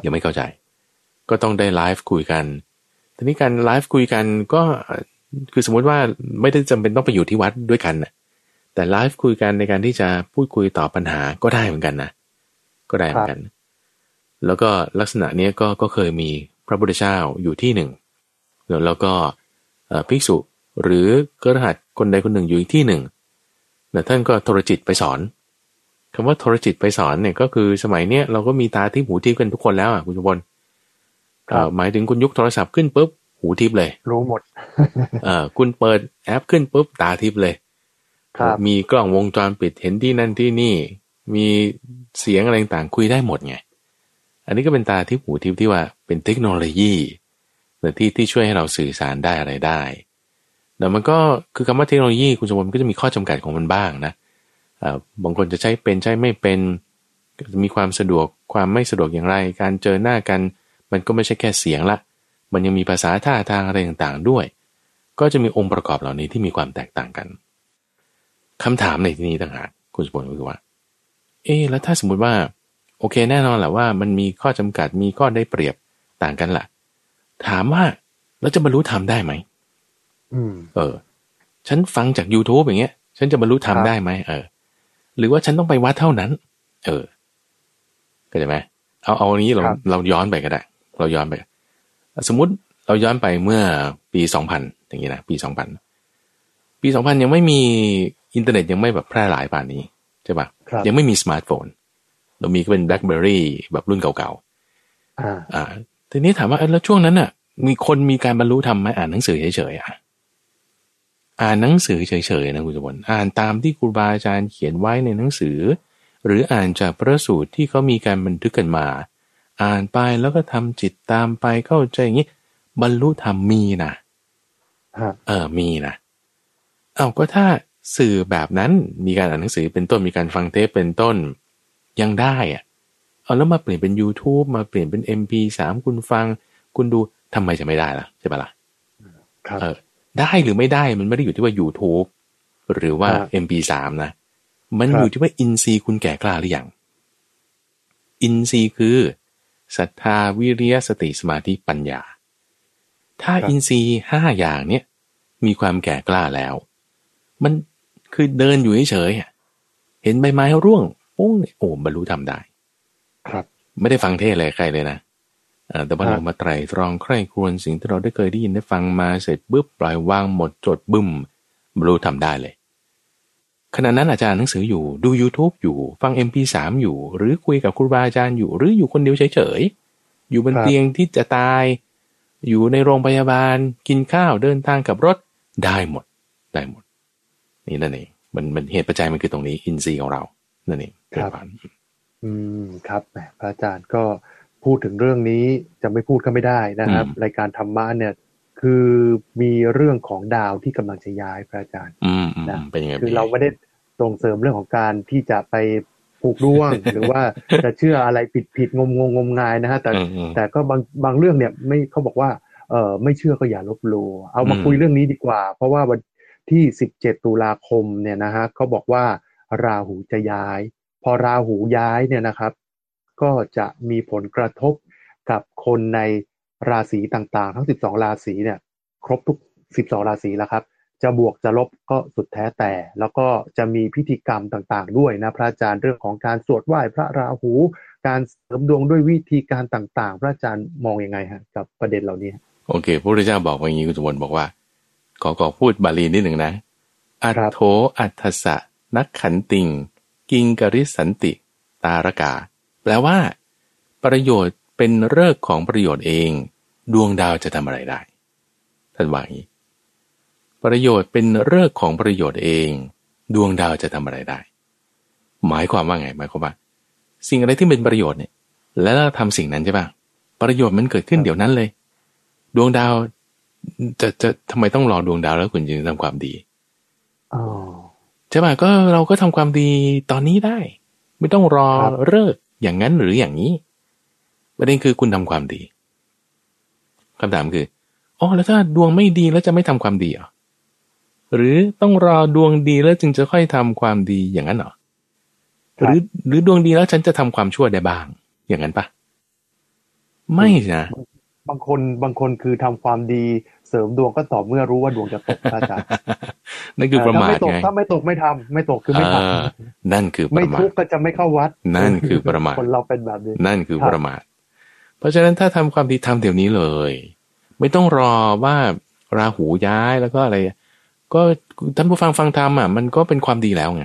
ยังไม่เข้าใจ ก็ต้องได้ไลฟ์คุยกัน ทีนี้การไลฟ์คุยกันก็คือสมมุติว่าไม่ได้จำเป็นต้องไปอยู่ที่วัดด้วยกันนะแต่ไลฟ์คุยกันในการที่จะพูดคุยตอบปัญหาก็ได้เหมือนกันนะ ก็ได้เหมือนกัน แล้วก็ลักษณะนี้ก็ก็เคยมีพระพุทธเจ้าอยู่ที่หนึ่ง แล้วก็ภิกษุหรือกระหัสคนใดคนหนึ่งอยู่อีกที่หนึ่งแต่ท่านก็โทรจิตไปสอนคำว่าโทรจิตไปสอนเนี่ยก็คือสมัยเนี้ยเราก็มีตาที่หูที่กันทุกคนแล้วอะคุณชมบลหมายถึงคุณยุกโทรศัพท์ขึ้นปุ๊บหูทิพเลย รู้หมดเออคุณเปิดแอปขึ้นปุ๊บตาทิพเลยมีกล้องวงจรปิดเห็นที่นั่นที่นี่ มีเสียงอะไรต่างคุยได้หมดไง อันนี้ก็เป็นตาทิพหูทิพที่ว่าเป็นเทคโนโลยี แต่ที่ที่ช่วยให้เราสื่อสารได้อะไรได้แต่มันก็คือคำว่าเทคโนโลยีคุณสมบัติก็จะมีข้อจำกัดของมันบ้างนะบางคนจะใช้เป็นใช้ไม่เป็นมีความสะดวกความไม่สะดวกอย่างไร การเจอหน้ากัน มันก็ไม่ใช่แค่เสียงละ มันยังมีภาษาท่าทางอะไรต่างๆด้วย ก็จะมีองค์ประกอบเหล่านี้ที่มีความแตกต่างกันคำถามในที่นี้ต่างหากคุณสมบัติก็คือว่า เอ๊แล้วถ้าสมมุติว่า โอเคแน่นอนแหละว่า มันมีข้อจำกัดมีข้อได้เปรียบต่างกันล่ะ ถามว่าเราจะบรรลุธรรมได้ไหมเออ ฉันฟังจาก YouTube อย่างเงี้ย ฉันจะบรรลุธรรมได้ไหมเออ หรือว่าฉันต้องไปวัดเท่านั้น เออก็ได้ไหมเอาเอานี้เราเราย้อนไปก็ได้ เราย้อนไป สมมุติเราย้อนไปเมื่อปีสองพันอย่างนี้นะปีสองพันปีสองพันยังไม่มีอินเทอร์เน็ตยังไม่แบบแพร่หลายปานนี้ใช่ปะยังไม่มีสมาร์ทโฟน เรามีก็เป็นแบล็คเบอร์รี่แบบรุ่นเก่าๆอ่า ทีนี้ถามว่าแล้วช่วงนั้นอะ มีคนมีการบรรลุทำไหมอ่านหนังสือเฉยๆอะอ่านหนังสือเฉยๆนะคุณสมบัติอ่านตามที่ครูบาอาจารย์เขียนไว้ในหนังสือ หรืออ่านจากพระสูตรที่เขามีการบันทึกกันมา อ่านไปแล้วก็ทำจิตตามไปเข้าใจอย่างนี้บรรลุธรรมมีนะเออมีนะเอาก็ถ้าสื่อแบบนั้นมีการอ่านหนังสือเป็นต้นมีการฟังเทปเป็นต้นยังได้อะ เอาแล้วมาเปลี่ยนเป็น YouTube มาเปลี่ยนเป็น MP3 คุณฟัง คุณดูทำไมจะไม่ได้ล่ะใช่ปะล่ะครับเออได้หรือไม่ได้มันไม่ได้อยู่ที่ว่า YouTube หรือว่า MP3 นะ มันอยู่ที่ว่าอินทรีย์คุณแก่กล้าหรือยังอินทรีย์คือศรัทธาวิริยะสติสมาธิปัญญา ถ้าอินทรีย์ห้าอย่างเนี้ยมีความแก่กล้าแล้ว มันคือเดินอยู่เฉยๆเห็นใบไม้ร่วงปุ้งโอ้บรรลุทำได้ ครับ ไม่ได้ฟังเทศอะไรใครเลยนะแต่พอเรามาไตรตรองใคร่ครวญสิ่งที่เราได้เคยได้ยินได้ฟังมาเสร็จบึ๊บปล่อยวางหมดจดบึ้มบรรลุทำได้เลยขณะนั้นอาจารย์หนังสืออยู่ดู YouTube อยู่ฟัง MP3 อยู่ หรือคุยกับครูบาอาจารย์อยู่ หรืออยู่คนเดียวเฉยๆอยู่บนเตียงที่จะตาย อยู่ในโรงพยาบาล กินข้าวเดินทางกับรถได้หมด ได้หมด นี่นั่นเองมันมันเหตุปัจจัยมันคือตรงนี้อินทรีย์ของเรานั่นเองครับ อืม ครับพระอาจารย์ก็พูดถึงเรื่องนี้จะไม่พูดก็ไม่ได้นะครับ รายการธรรมะเนี่ย คือมีเรื่องของดาวที่กำลังจะย้ายพระอาจารย์นะเป็นยังไงคือเราไม่ได้ส่งเสริมเรื่องของการที่จะไปผูกร่วง หรือว่าจะเชื่ออะไรผิดผิดงมงงมงายนะฮะแต่แต่ก็บางบางเรื่องเนี่ยไม่เขาบอกว่าเออไม่เชื่อก็อย่าลบหลู่เอามาคุยเรื่องนี้ดีกว่า เพราะว่าวันที่สิบเจ็ดตุลาคมเนี่ยนะฮะเขาบอกว่าราหูจะย้ายพ อราหูย้ายเนี่ยนะครับ ก็จะมีผลกระทบกับคนในราศีต่างๆ ทั้ง 12 ราศีเนี่ย ครบทุก 12 ราศีแล้วครับ จะบวกจะลบก็สุดแท้แต่ แล้วก็จะมีพิธีกรรมต่างๆ ด้วยนะพระอาจารย์เรื่องของการสวดไหว้พระราหู การเสริมดวงด้วยวิธีการต่างๆ พระอาจารย์มองอยังไงฮะกับประเด็นเหล่านี้โอเคพระพุทธเจ้าบอกว่าอย่างนี้คุณสมบัติบอกว่า ขอขอพูดบาลีนิดหนึ่งนะอัตโธอัตสะนักขันติง กิงกริสันติตารกา แปลว่า ประโยชน์เป็นเลิกของประโยชน์เอง ดวงดาวจะทำอะไรได้ท่านว่าอย่างนี้ประโยชน์เป็นเลิกของประโยชน์เอง ดวงดาวจะทำอะไรได้ หมายความว่าไงหมายความว่า สิ่งอะไรที่เป็นประโยชน์เนี่ย แล้วเราทำสิ่งนั้นใช่ป่ะประโยชน์มันเกิดขึ้นเดี๋ยวนั้นเลย ดวงดาวจะจะทำไมต้องรอดวงดาวแล้วคุณจึงทำความดี ใช่ป่ะก็เราก็ทำความดีตอนนี้ได้ ไม่ต้องรอเลิกอย่างนั้นหรืออย่างนี้ประเด็นคือคุณทำความดีคำถามคืออ๋อแล้วถ้าดวงไม่ดีแล้วจะไม่ทำความดีอะหรือต้องรอดวงดีแล้วจึงจะค่อยทำความดีอย่างนั้นเหรอหรือหรือดวงดีแล้วฉันจะทำความชั่วได้บ้าง อย่างนั้นปะไม่นะ บางคนบางคนคือทำความดีเสริมดวงก็ต่อเมื่อรู้ว่าดวงจะตกอาจารย์นั่นคือประมาทไงถ้าไม่ตกไม่ทำไม่ตกคือไม่ทำนั่นคือไม่ทุกก็จะไม่เข้าวัด นั่นคือประมาทคนเราเป็นแบบนี้นั่นคือประมาทเพราะฉะนั้นถ้าทำความดีทำเดี๋ยวนี้เลย ไม่ต้องรอว่าราหูย้ายแล้วก็อะไร ก็ท่านผู้ฟังฟังธรรมอะมันก็เป็นความดีแล้วไง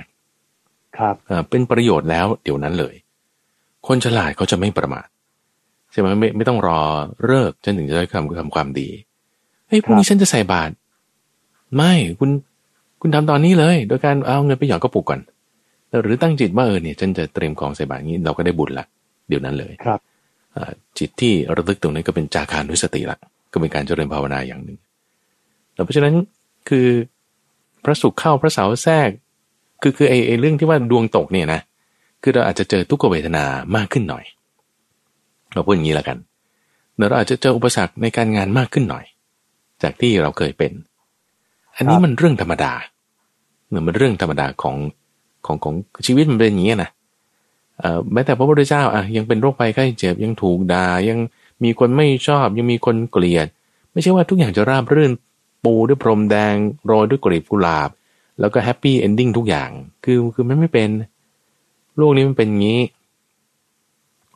ครับอ่าเป็นประโยชน์แล้วเดี๋ยวนั้นเลย คนฉลาดเขาจะไม่ประมาท ใช่ไหมไม่ไม่ต้องรอเลิกจนถึงจะได้ทำทำความดีเฮ้ยพรุ่งนี้ฉันจะใส่บาตรไม่คุณคุณทำตอนนี้เลย โดยการเอาเงินไปหยอดกระปุกก่อนหรือตั้งจิตว่าเออเนี่ยฉันจะเตรียมของใส่บาตรนี้เราก็ได้บุญละเดี๋ยวนั้นเลยครับจิตที่ระลึกตรงนี้ก็เป็นจาคานุสติละก็เป็นการเจริญภาวนาอย่างหนึ่งเพราะฉะนั้นคือพระศุกร์เข้าพระเสาร์แทรก คือคือไอ้ไอ้เรื่องที่ว่าดวงตกเนี่ยนะคือเราอาจจะเจอทุกขเวทนามากขึ้นหน่อย เราพูดอย่างนี้แล้วกันเราอาจจะเจออุปสรรคในการงานมากขึ้นหน่อย จากที่เราเคยเป็น อันนี้มันเรื่องธรรมดาเหมือนมันเรื่องธรรมดาของของของชีวิตมันเป็นอย่างนี้นะเอ่อแม้แต่พระพุทธเจ้าอะยังเป็นโรคภัยไข้เจ็บยังถูกด่ายังมีคนไม่ชอบ ยังมีคนเกลียด ไม่ใช่ว่าทุกอย่างจะราบรื่นปูด้วยพรมแดงโรยด้วยกลีบกุหลาบ แล้วก็ happy ending ทุกอย่าง คือคือมันไม่เป็น โลกนี้มันเป็นอย่างนี้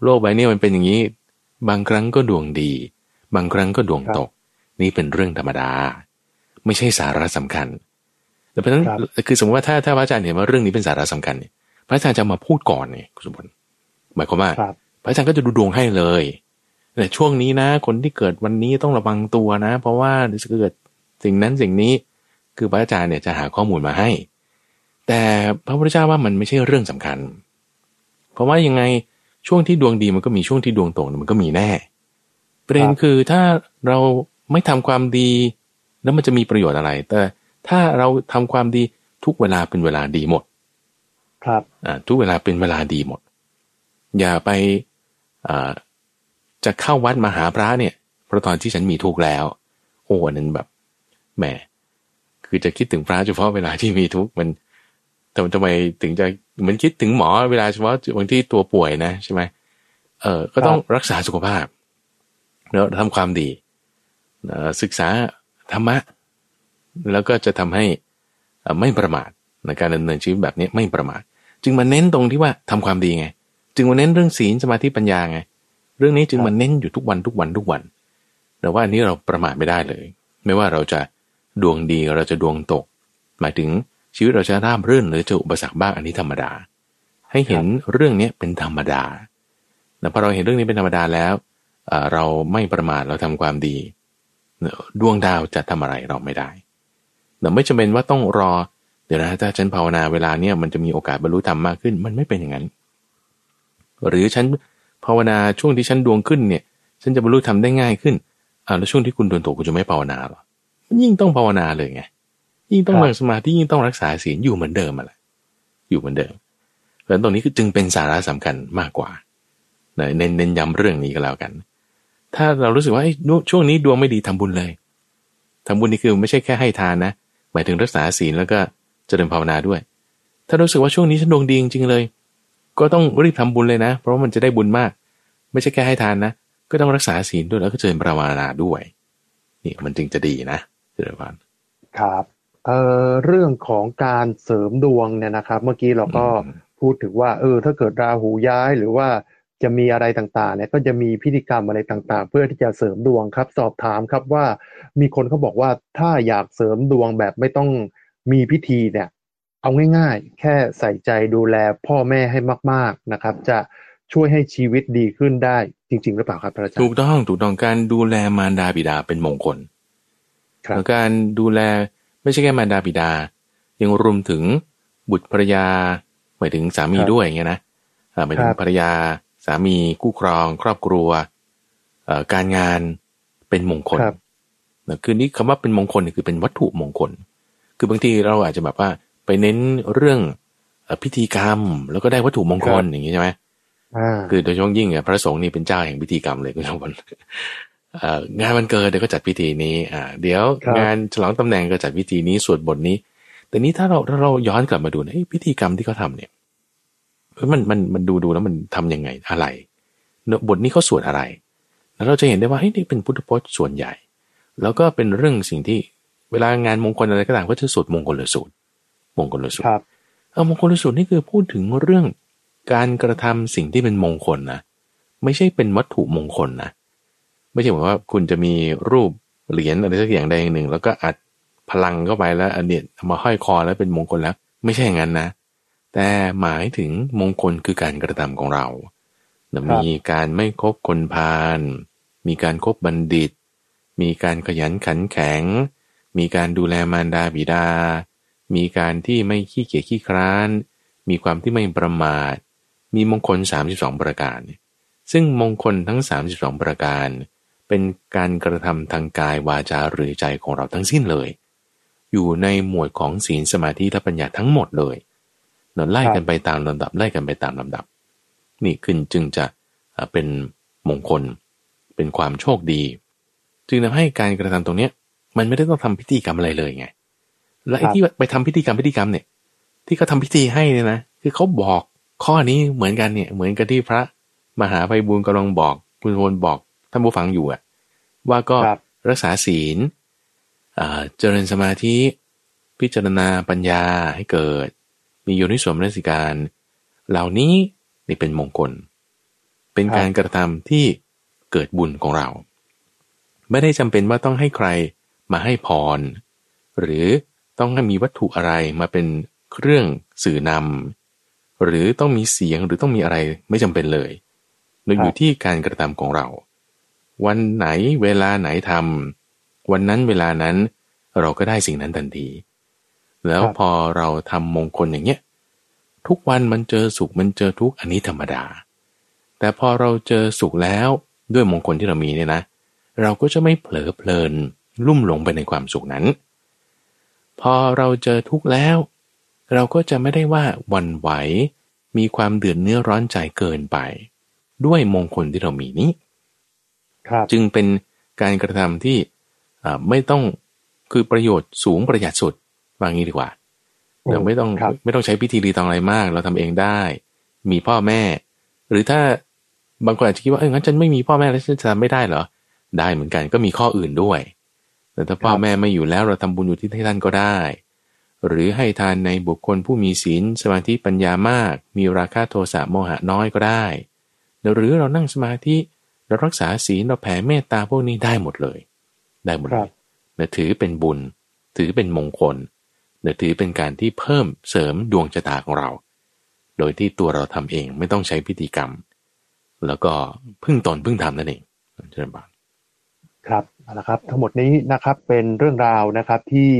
โลกใบนี้มันเป็นอย่างนี้ บางครั้งก็ดวงดี บางครั้งก็ดวงตก นี่เป็นเรื่องธรรมดา ไม่ใช่สาระสำคัญ แต่เพราะฉะนั้นคือสมมติว่าถ้าถ้าพระอาจารย์เห็นว่าเรื่องนี้เป็นสาระสำคัญเนี่ยพระอาจารย์จะมาพูดก่อนเนี่ยคุณสมบัติหมายความว่าพระอาจารย์ก็จะดูดวงให้เลยแต่ช่วงนี้นะ คนที่เกิดวันนี้ต้องระวังตัวนะ เพราะว่าจะเกิดสิ่งนั้นสิ่งนี้ คือพระอาจารย์เนี่ยจะหาข้อมูลมาให้ แต่พระพุทธเจ้าว่ามันไม่ใช่เรื่องสำคัญ เพราะว่ายังไง ช่วงที่ดวงดีมันก็มีช่วงที่ดวงตกมันก็มีแน่ ประเด็นคือถ้าเราไม่ทำความดี แล้วมันจะมีประโยชน์อะไร แต่ถ้าเราทำความดีทุกเวลาเป็นเวลาดีหมด ครับอ่าทุกเวลาเป็นเวลาดีหมด อย่าไปอ่าจะเข้าวัดมาหาพระเนี่ยเพราะตอนที่ฉันมีทุกข์แล้ว โอ้นั้นแบบแหมคือจะคิดถึงพระเฉพาะเวลาที่มีทุกข์มัน ทำทำไมถึงจะเหมือนคิดถึงหมอเวลาเฉพาะบางที่ตัวป่วยนะใช่ไหมเออก็ต้องรักษาสุขภาพแล้วทำความดีศึกษาธรรมะ แล้วก็จะทำให้ไม่ประมาทในการดำเนินชีวิตแบบนี้ไม่ประมาท จึงมาเน้นตรงที่ว่าทำความดีไง จึงมาเน้นเรื่องศีลสมาธิปัญญาไง เรื่องนี้จึงมาเน้นอยู่ทุกวันทุกวันทุกวัน แต่ว่าอันนี้เราประมาทไม่ได้เลย ไม่ว่าเราจะดวงดีเราจะดวงตก หมายถึง ชีวิตเราจะราบรื่นหรือจะอุปสรรคบ้างอันนี้ธรรมดา ให้เห็นเรื่องนี้เป็นธรรมดาแต่พอเราเห็นเรื่องนี้เป็นธรรมดาแล้วเราไม่ประมาทเราทำความดี ดวงดาวจะทำอะไรเราไม่ได้แต่ไม่จำเป็นว่าต้องรอ เดี๋ยวนะถ้าฉันภาวนาเวลาเนี้ยมันจะมีโอกาสบรรลุธรรมมากขึ้น มันไม่เป็นอย่างนั้น หรือฉันภาวนาช่วงที่ฉันดวงขึ้นเนี่ย ฉันจะบรรลุธรรมได้ง่ายขึ้นอ่าแล้วช่วงที่คุณดวงตกคุณจะไม่ภาวนาหรอยิ่งต้องภาวนาเลยไง ยิ่งต้องนั่งสมาธิยิ่งต้องรักษาศีลอยู่เหมือนเดิมอะไรอยู่เหมือนเดิมเพราะตรงนี้คือจึงเป็นสาระสำคัญมากกว่าเน้นเน้นย้ำเรื่องนี้ก็แล้วกัน ถ้าเรารู้สึกว่าช่วงนี้ดวงไม่ดีทำบุญเลยทำบุญนี่คือไม่ใช่แค่ให้ทานนะ หมายถึงรักษาศีลแล้วก็เจริญภาวนาด้วย ถ้ารู้สึกว่าช่วงนี้ฉันดวงดีจริงๆเลย ก็ต้องรีบทำบุญเลยนะ เพราะว่ามันจะได้บุญมาก ไม่ใช่แค่ให้ทานนะ ก็ต้องรักษาศีลด้วยแล้วก็เจริญภาวนาด้วย นี่มันจึงจะดีนะเจริญพรครับ เอ่อเรื่องของการเสริมดวงเนี่ยนะครับ เมื่อกี้เราก็พูดถึงว่า เออ ถ้าเกิดราหูย้ายหรือว่าจะมีอะไรต่างๆเนี่ยก็จะมีพิธีกรรมอะไรต่างๆ เพื่อที่จะเสริมดวงครับ สอบถามครับว่ามีคนเขาบอกว่าถ้าอยากเสริมดวงแบบไม่ต้องมีพิธีเนี่ย เอาง่ายๆ แค่ใส่ใจดูแลพ่อแม่ให้มาก ๆนะครับ จะช่วยให้ชีวิตดีขึ้นได้จริง ๆ หรือเปล่าครับพระอาจารย์ถูกต้องถูกต้องการดูแลมารดาบิดาเป็นมงคลครับแล้วการดูแล ไม่ใช่แค่มารดาบิดา ยังรวมถึงบุตรภรรยาหมายถึงสามีครับด้วยอย่างเงี้ยนะอ่าหมายถึคงรับภรรยา สามีคู่ครอง ครอบครัวเอ่อการงานเป็นมงคลครับนะคือนี่คำว่าเป็นมงคลเนี่ยคือเป็นวัตถุมงคล คือบางทีเราอาจจะแบบว่าไปเน้นเรื่องเอ่อพิธีกรรม แล้วก็ได้วัตถุมงคลอย่างนี้ใช่ไหมอ่าคือโดยเฉพาะยิ่งอะพระสงฆ์นี่เป็นเจ้าแห่งพิธีกรรมเลยคุณผู้ชมเอ่อ งานวันเกิดเดี๋ยวก็จัดพิธีนี้อ่าเดี๋ยวครับงานฉลองตำแหน่งก็จัดพิธีนี้สวดบทนี้ แต่นี้ถ้าเราถ้าเราย้อนกลับมาดูนะเอ้ยพิธีกรรมที่เขาทำเนี่ยเอ้ยมันมันมันดูดูแล้วมันทำยังไงอะไรเนอะบทนี้เขาสวดอะไร แล้วเราจะเห็นได้ว่าเฮ้ยนี่เป็นพุทธพจน์ส่วนใหญ่ แล้วก็เป็นเรื่องสิ่งที่เวลางานมงคลอะไรก็ตามก็จะสวดมงคลหรือสูตรมงคลหรือสูตรครับเออมงคลสูตรนี่คือพูดถึงเรื่องการกระทำสิ่งที่เป็นมงคลนะไม่ใช่เป็นวัตถุมงคลนะ ไม่ใช่หมือนว่าคุณจะมีรูปเหรียญอะไรสักอย่างใดอย่างหนึ่ง แล้วก็อัดพลังเข้าไปแล้วอันเนี้ยมาห้อยคอแล้วเป็นมงคลแล้ว ไม่ใช่อย่างนั้นนะ แต่หมายถึงมงคลคือการกระทำของเรามีการไม่คบคนพาลมีการคบบัณฑิต มีการขยันขันแข็ง มีการดูแลมารดาบิดา มีการที่ไม่ขี้เกียจขี้คร้าน มีความที่ไม่ประมาท มีมงคล 32 ประการ ซึ่งมงคลทั้ง 32 ประการเเป็นการกระทำทางกายวาจาหรือใจของเราทั้งสิ้นเลย อยู่ในหมวดของศีลสมาธิและปัญญาทั้งหมดเลยเนอะไล่กันไปตามลำดับไล่กันไปตามลำดับ นี่ขึ้นจึงจะเป็นมงคล เป็นความโชคดี จึงทำให้การกระทำตรงเนี้ย มันไม่ได้ต้องทำพิธีกรรมอะไรเลยไง และไอ้ที่ไปทำพิธีกรรมพิธีกรรมเนี่ย ที่เขาทำพิธีให้เนี่ยนะคือเขาบอกข้อนี้เหมือนกันเนี่ย เหมือนกับที่พระมหาไพบูลกำลังบอกคุณโวนบอก ท่านผู้ฟังอยู่อะว่าก็ครับรักษาศีลอ่าเจริญสมาธิ พิจารณาปัญญาให้เกิด มีโยนิสวมนสิการ เหล่านี้นี่เป็นมงคล เป็นครับการกระทำที่เกิดบุญของเรา ไม่ได้จำเป็นว่าต้องให้ใครมาให้พร หรือต้องให้มีวัตถุอะไรมาเป็นเครื่องสื่อนำหรือต้องมีเสียงหรือต้องมีอะไรไม่จำเป็นเลยเราอยู่ที่การกระทำของเรา วันไหนเวลาไหนทำวันนั้นเวลานั้นเราก็ได้สิ่งนั้นทันที แล้วพอเราทำมงคลอย่างเงี้ยทุกวันมันเจอสุขมันเจอทุกอันนี้ธรรมดา แต่พอเราเจอสุขแล้วด้วยมงคลที่เรามีเนี่ยนะ เราก็จะไม่เผลอเพลิน ลุ่มหลงไปในความสุขนั้น พอเราเจอทุกข์แล้ว เราก็จะไม่ได้ว่าวันไหวมีความเดือดเนื้อร้อนใจเกินไป ด้วยมงคลที่เรามีนี้ จึงเป็นการกระทำที่อ่าไม่ต้องคือประโยชน์สูงประหยัดสุดว่างี้ดีกว่าเราไม่ต้องครับไม่ต้องใช้พิธีรีตองอะไรมาก เราทำเองได้ มีพ่อแม่ หรือถ้าบางคนอาจจะคิดว่าเอองั้นฉันไม่มีพ่อแม่แล้วฉันจะทำไม่ได้เหรอ ได้เหมือนกันก็มีข้ออื่นด้วย แต่ถ้าพ่อครับแม่ไม่อยู่แล้วเราทำบุญอยู่ที่ท่านก็ได้ หรือให้ทานในบุคคลผู้มีศีลสมาธิปัญญามาก มีราคะโทสะโมหะน้อยก็ได้ หรือเรานั่งสมาธิ เรารักษาศีลเราแผ่เมตตาพวกนี้ได้หมดเลย ได้หมดคเลรับยนะถือเป็นบุญ ถือเป็นมงคลนะถือเป็นการที่เพิ่มเสริมดวงชะตาของเรา โดยที่ตัวเราทำเองไม่ต้องใช้พิธีกรรม แล้วก็พึ่งตนพึ่งทำนั่นเองเจริญบานครับเอาละครับ ทั้งหมดนี้นะครับเป็นเรื่องราวนะครับที่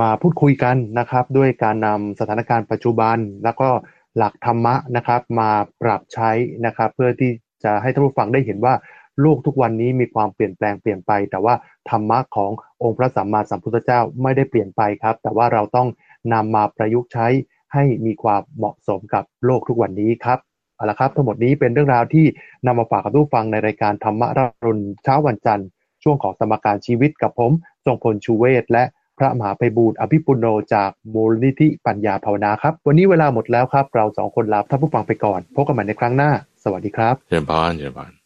มาพูดคุยกันนะครับ ด้วยการนำสถานการณ์ปัจจุบัน แล้วก็หลักธรรมะนะครับ มาปรับใช้นะครับ เพื่อที่ จะให้ท่านผู้ฟังได้เห็นว่าโลกทุกวันนี้มีความเปลี่ยนแปลงเปลี่ยนไป แต่ว่าธรรมะขององค์พระสัมมาสัมพุทธเจ้าไม่ได้เปลี่ยนไปครับ แต่ว่าเราต้องนำมาประยุกต์ใช้ให้มีความเหมาะสมกับโลกทุกวันนี้ครับเอาละครับ ทั้งหมดนี้เป็นเรื่องราวที่นำมาฝากกับทุกฟังในรายการธรรมะรรุณเช้าวันจันทร์ช่วงของสมการชีวิตกับผมทรงพลชูเวศและพระมหาไพบูลย์อภิปุโนจากมูลนิธิปัญญาภาวนาครับ วันนี้เวลาหมดแล้วครับ เราสองคนลาท่านผู้ฟังไปก่อน พบกันใหม่ในครั้งหน้า วัสดีครับ เจริญพรเจริญพร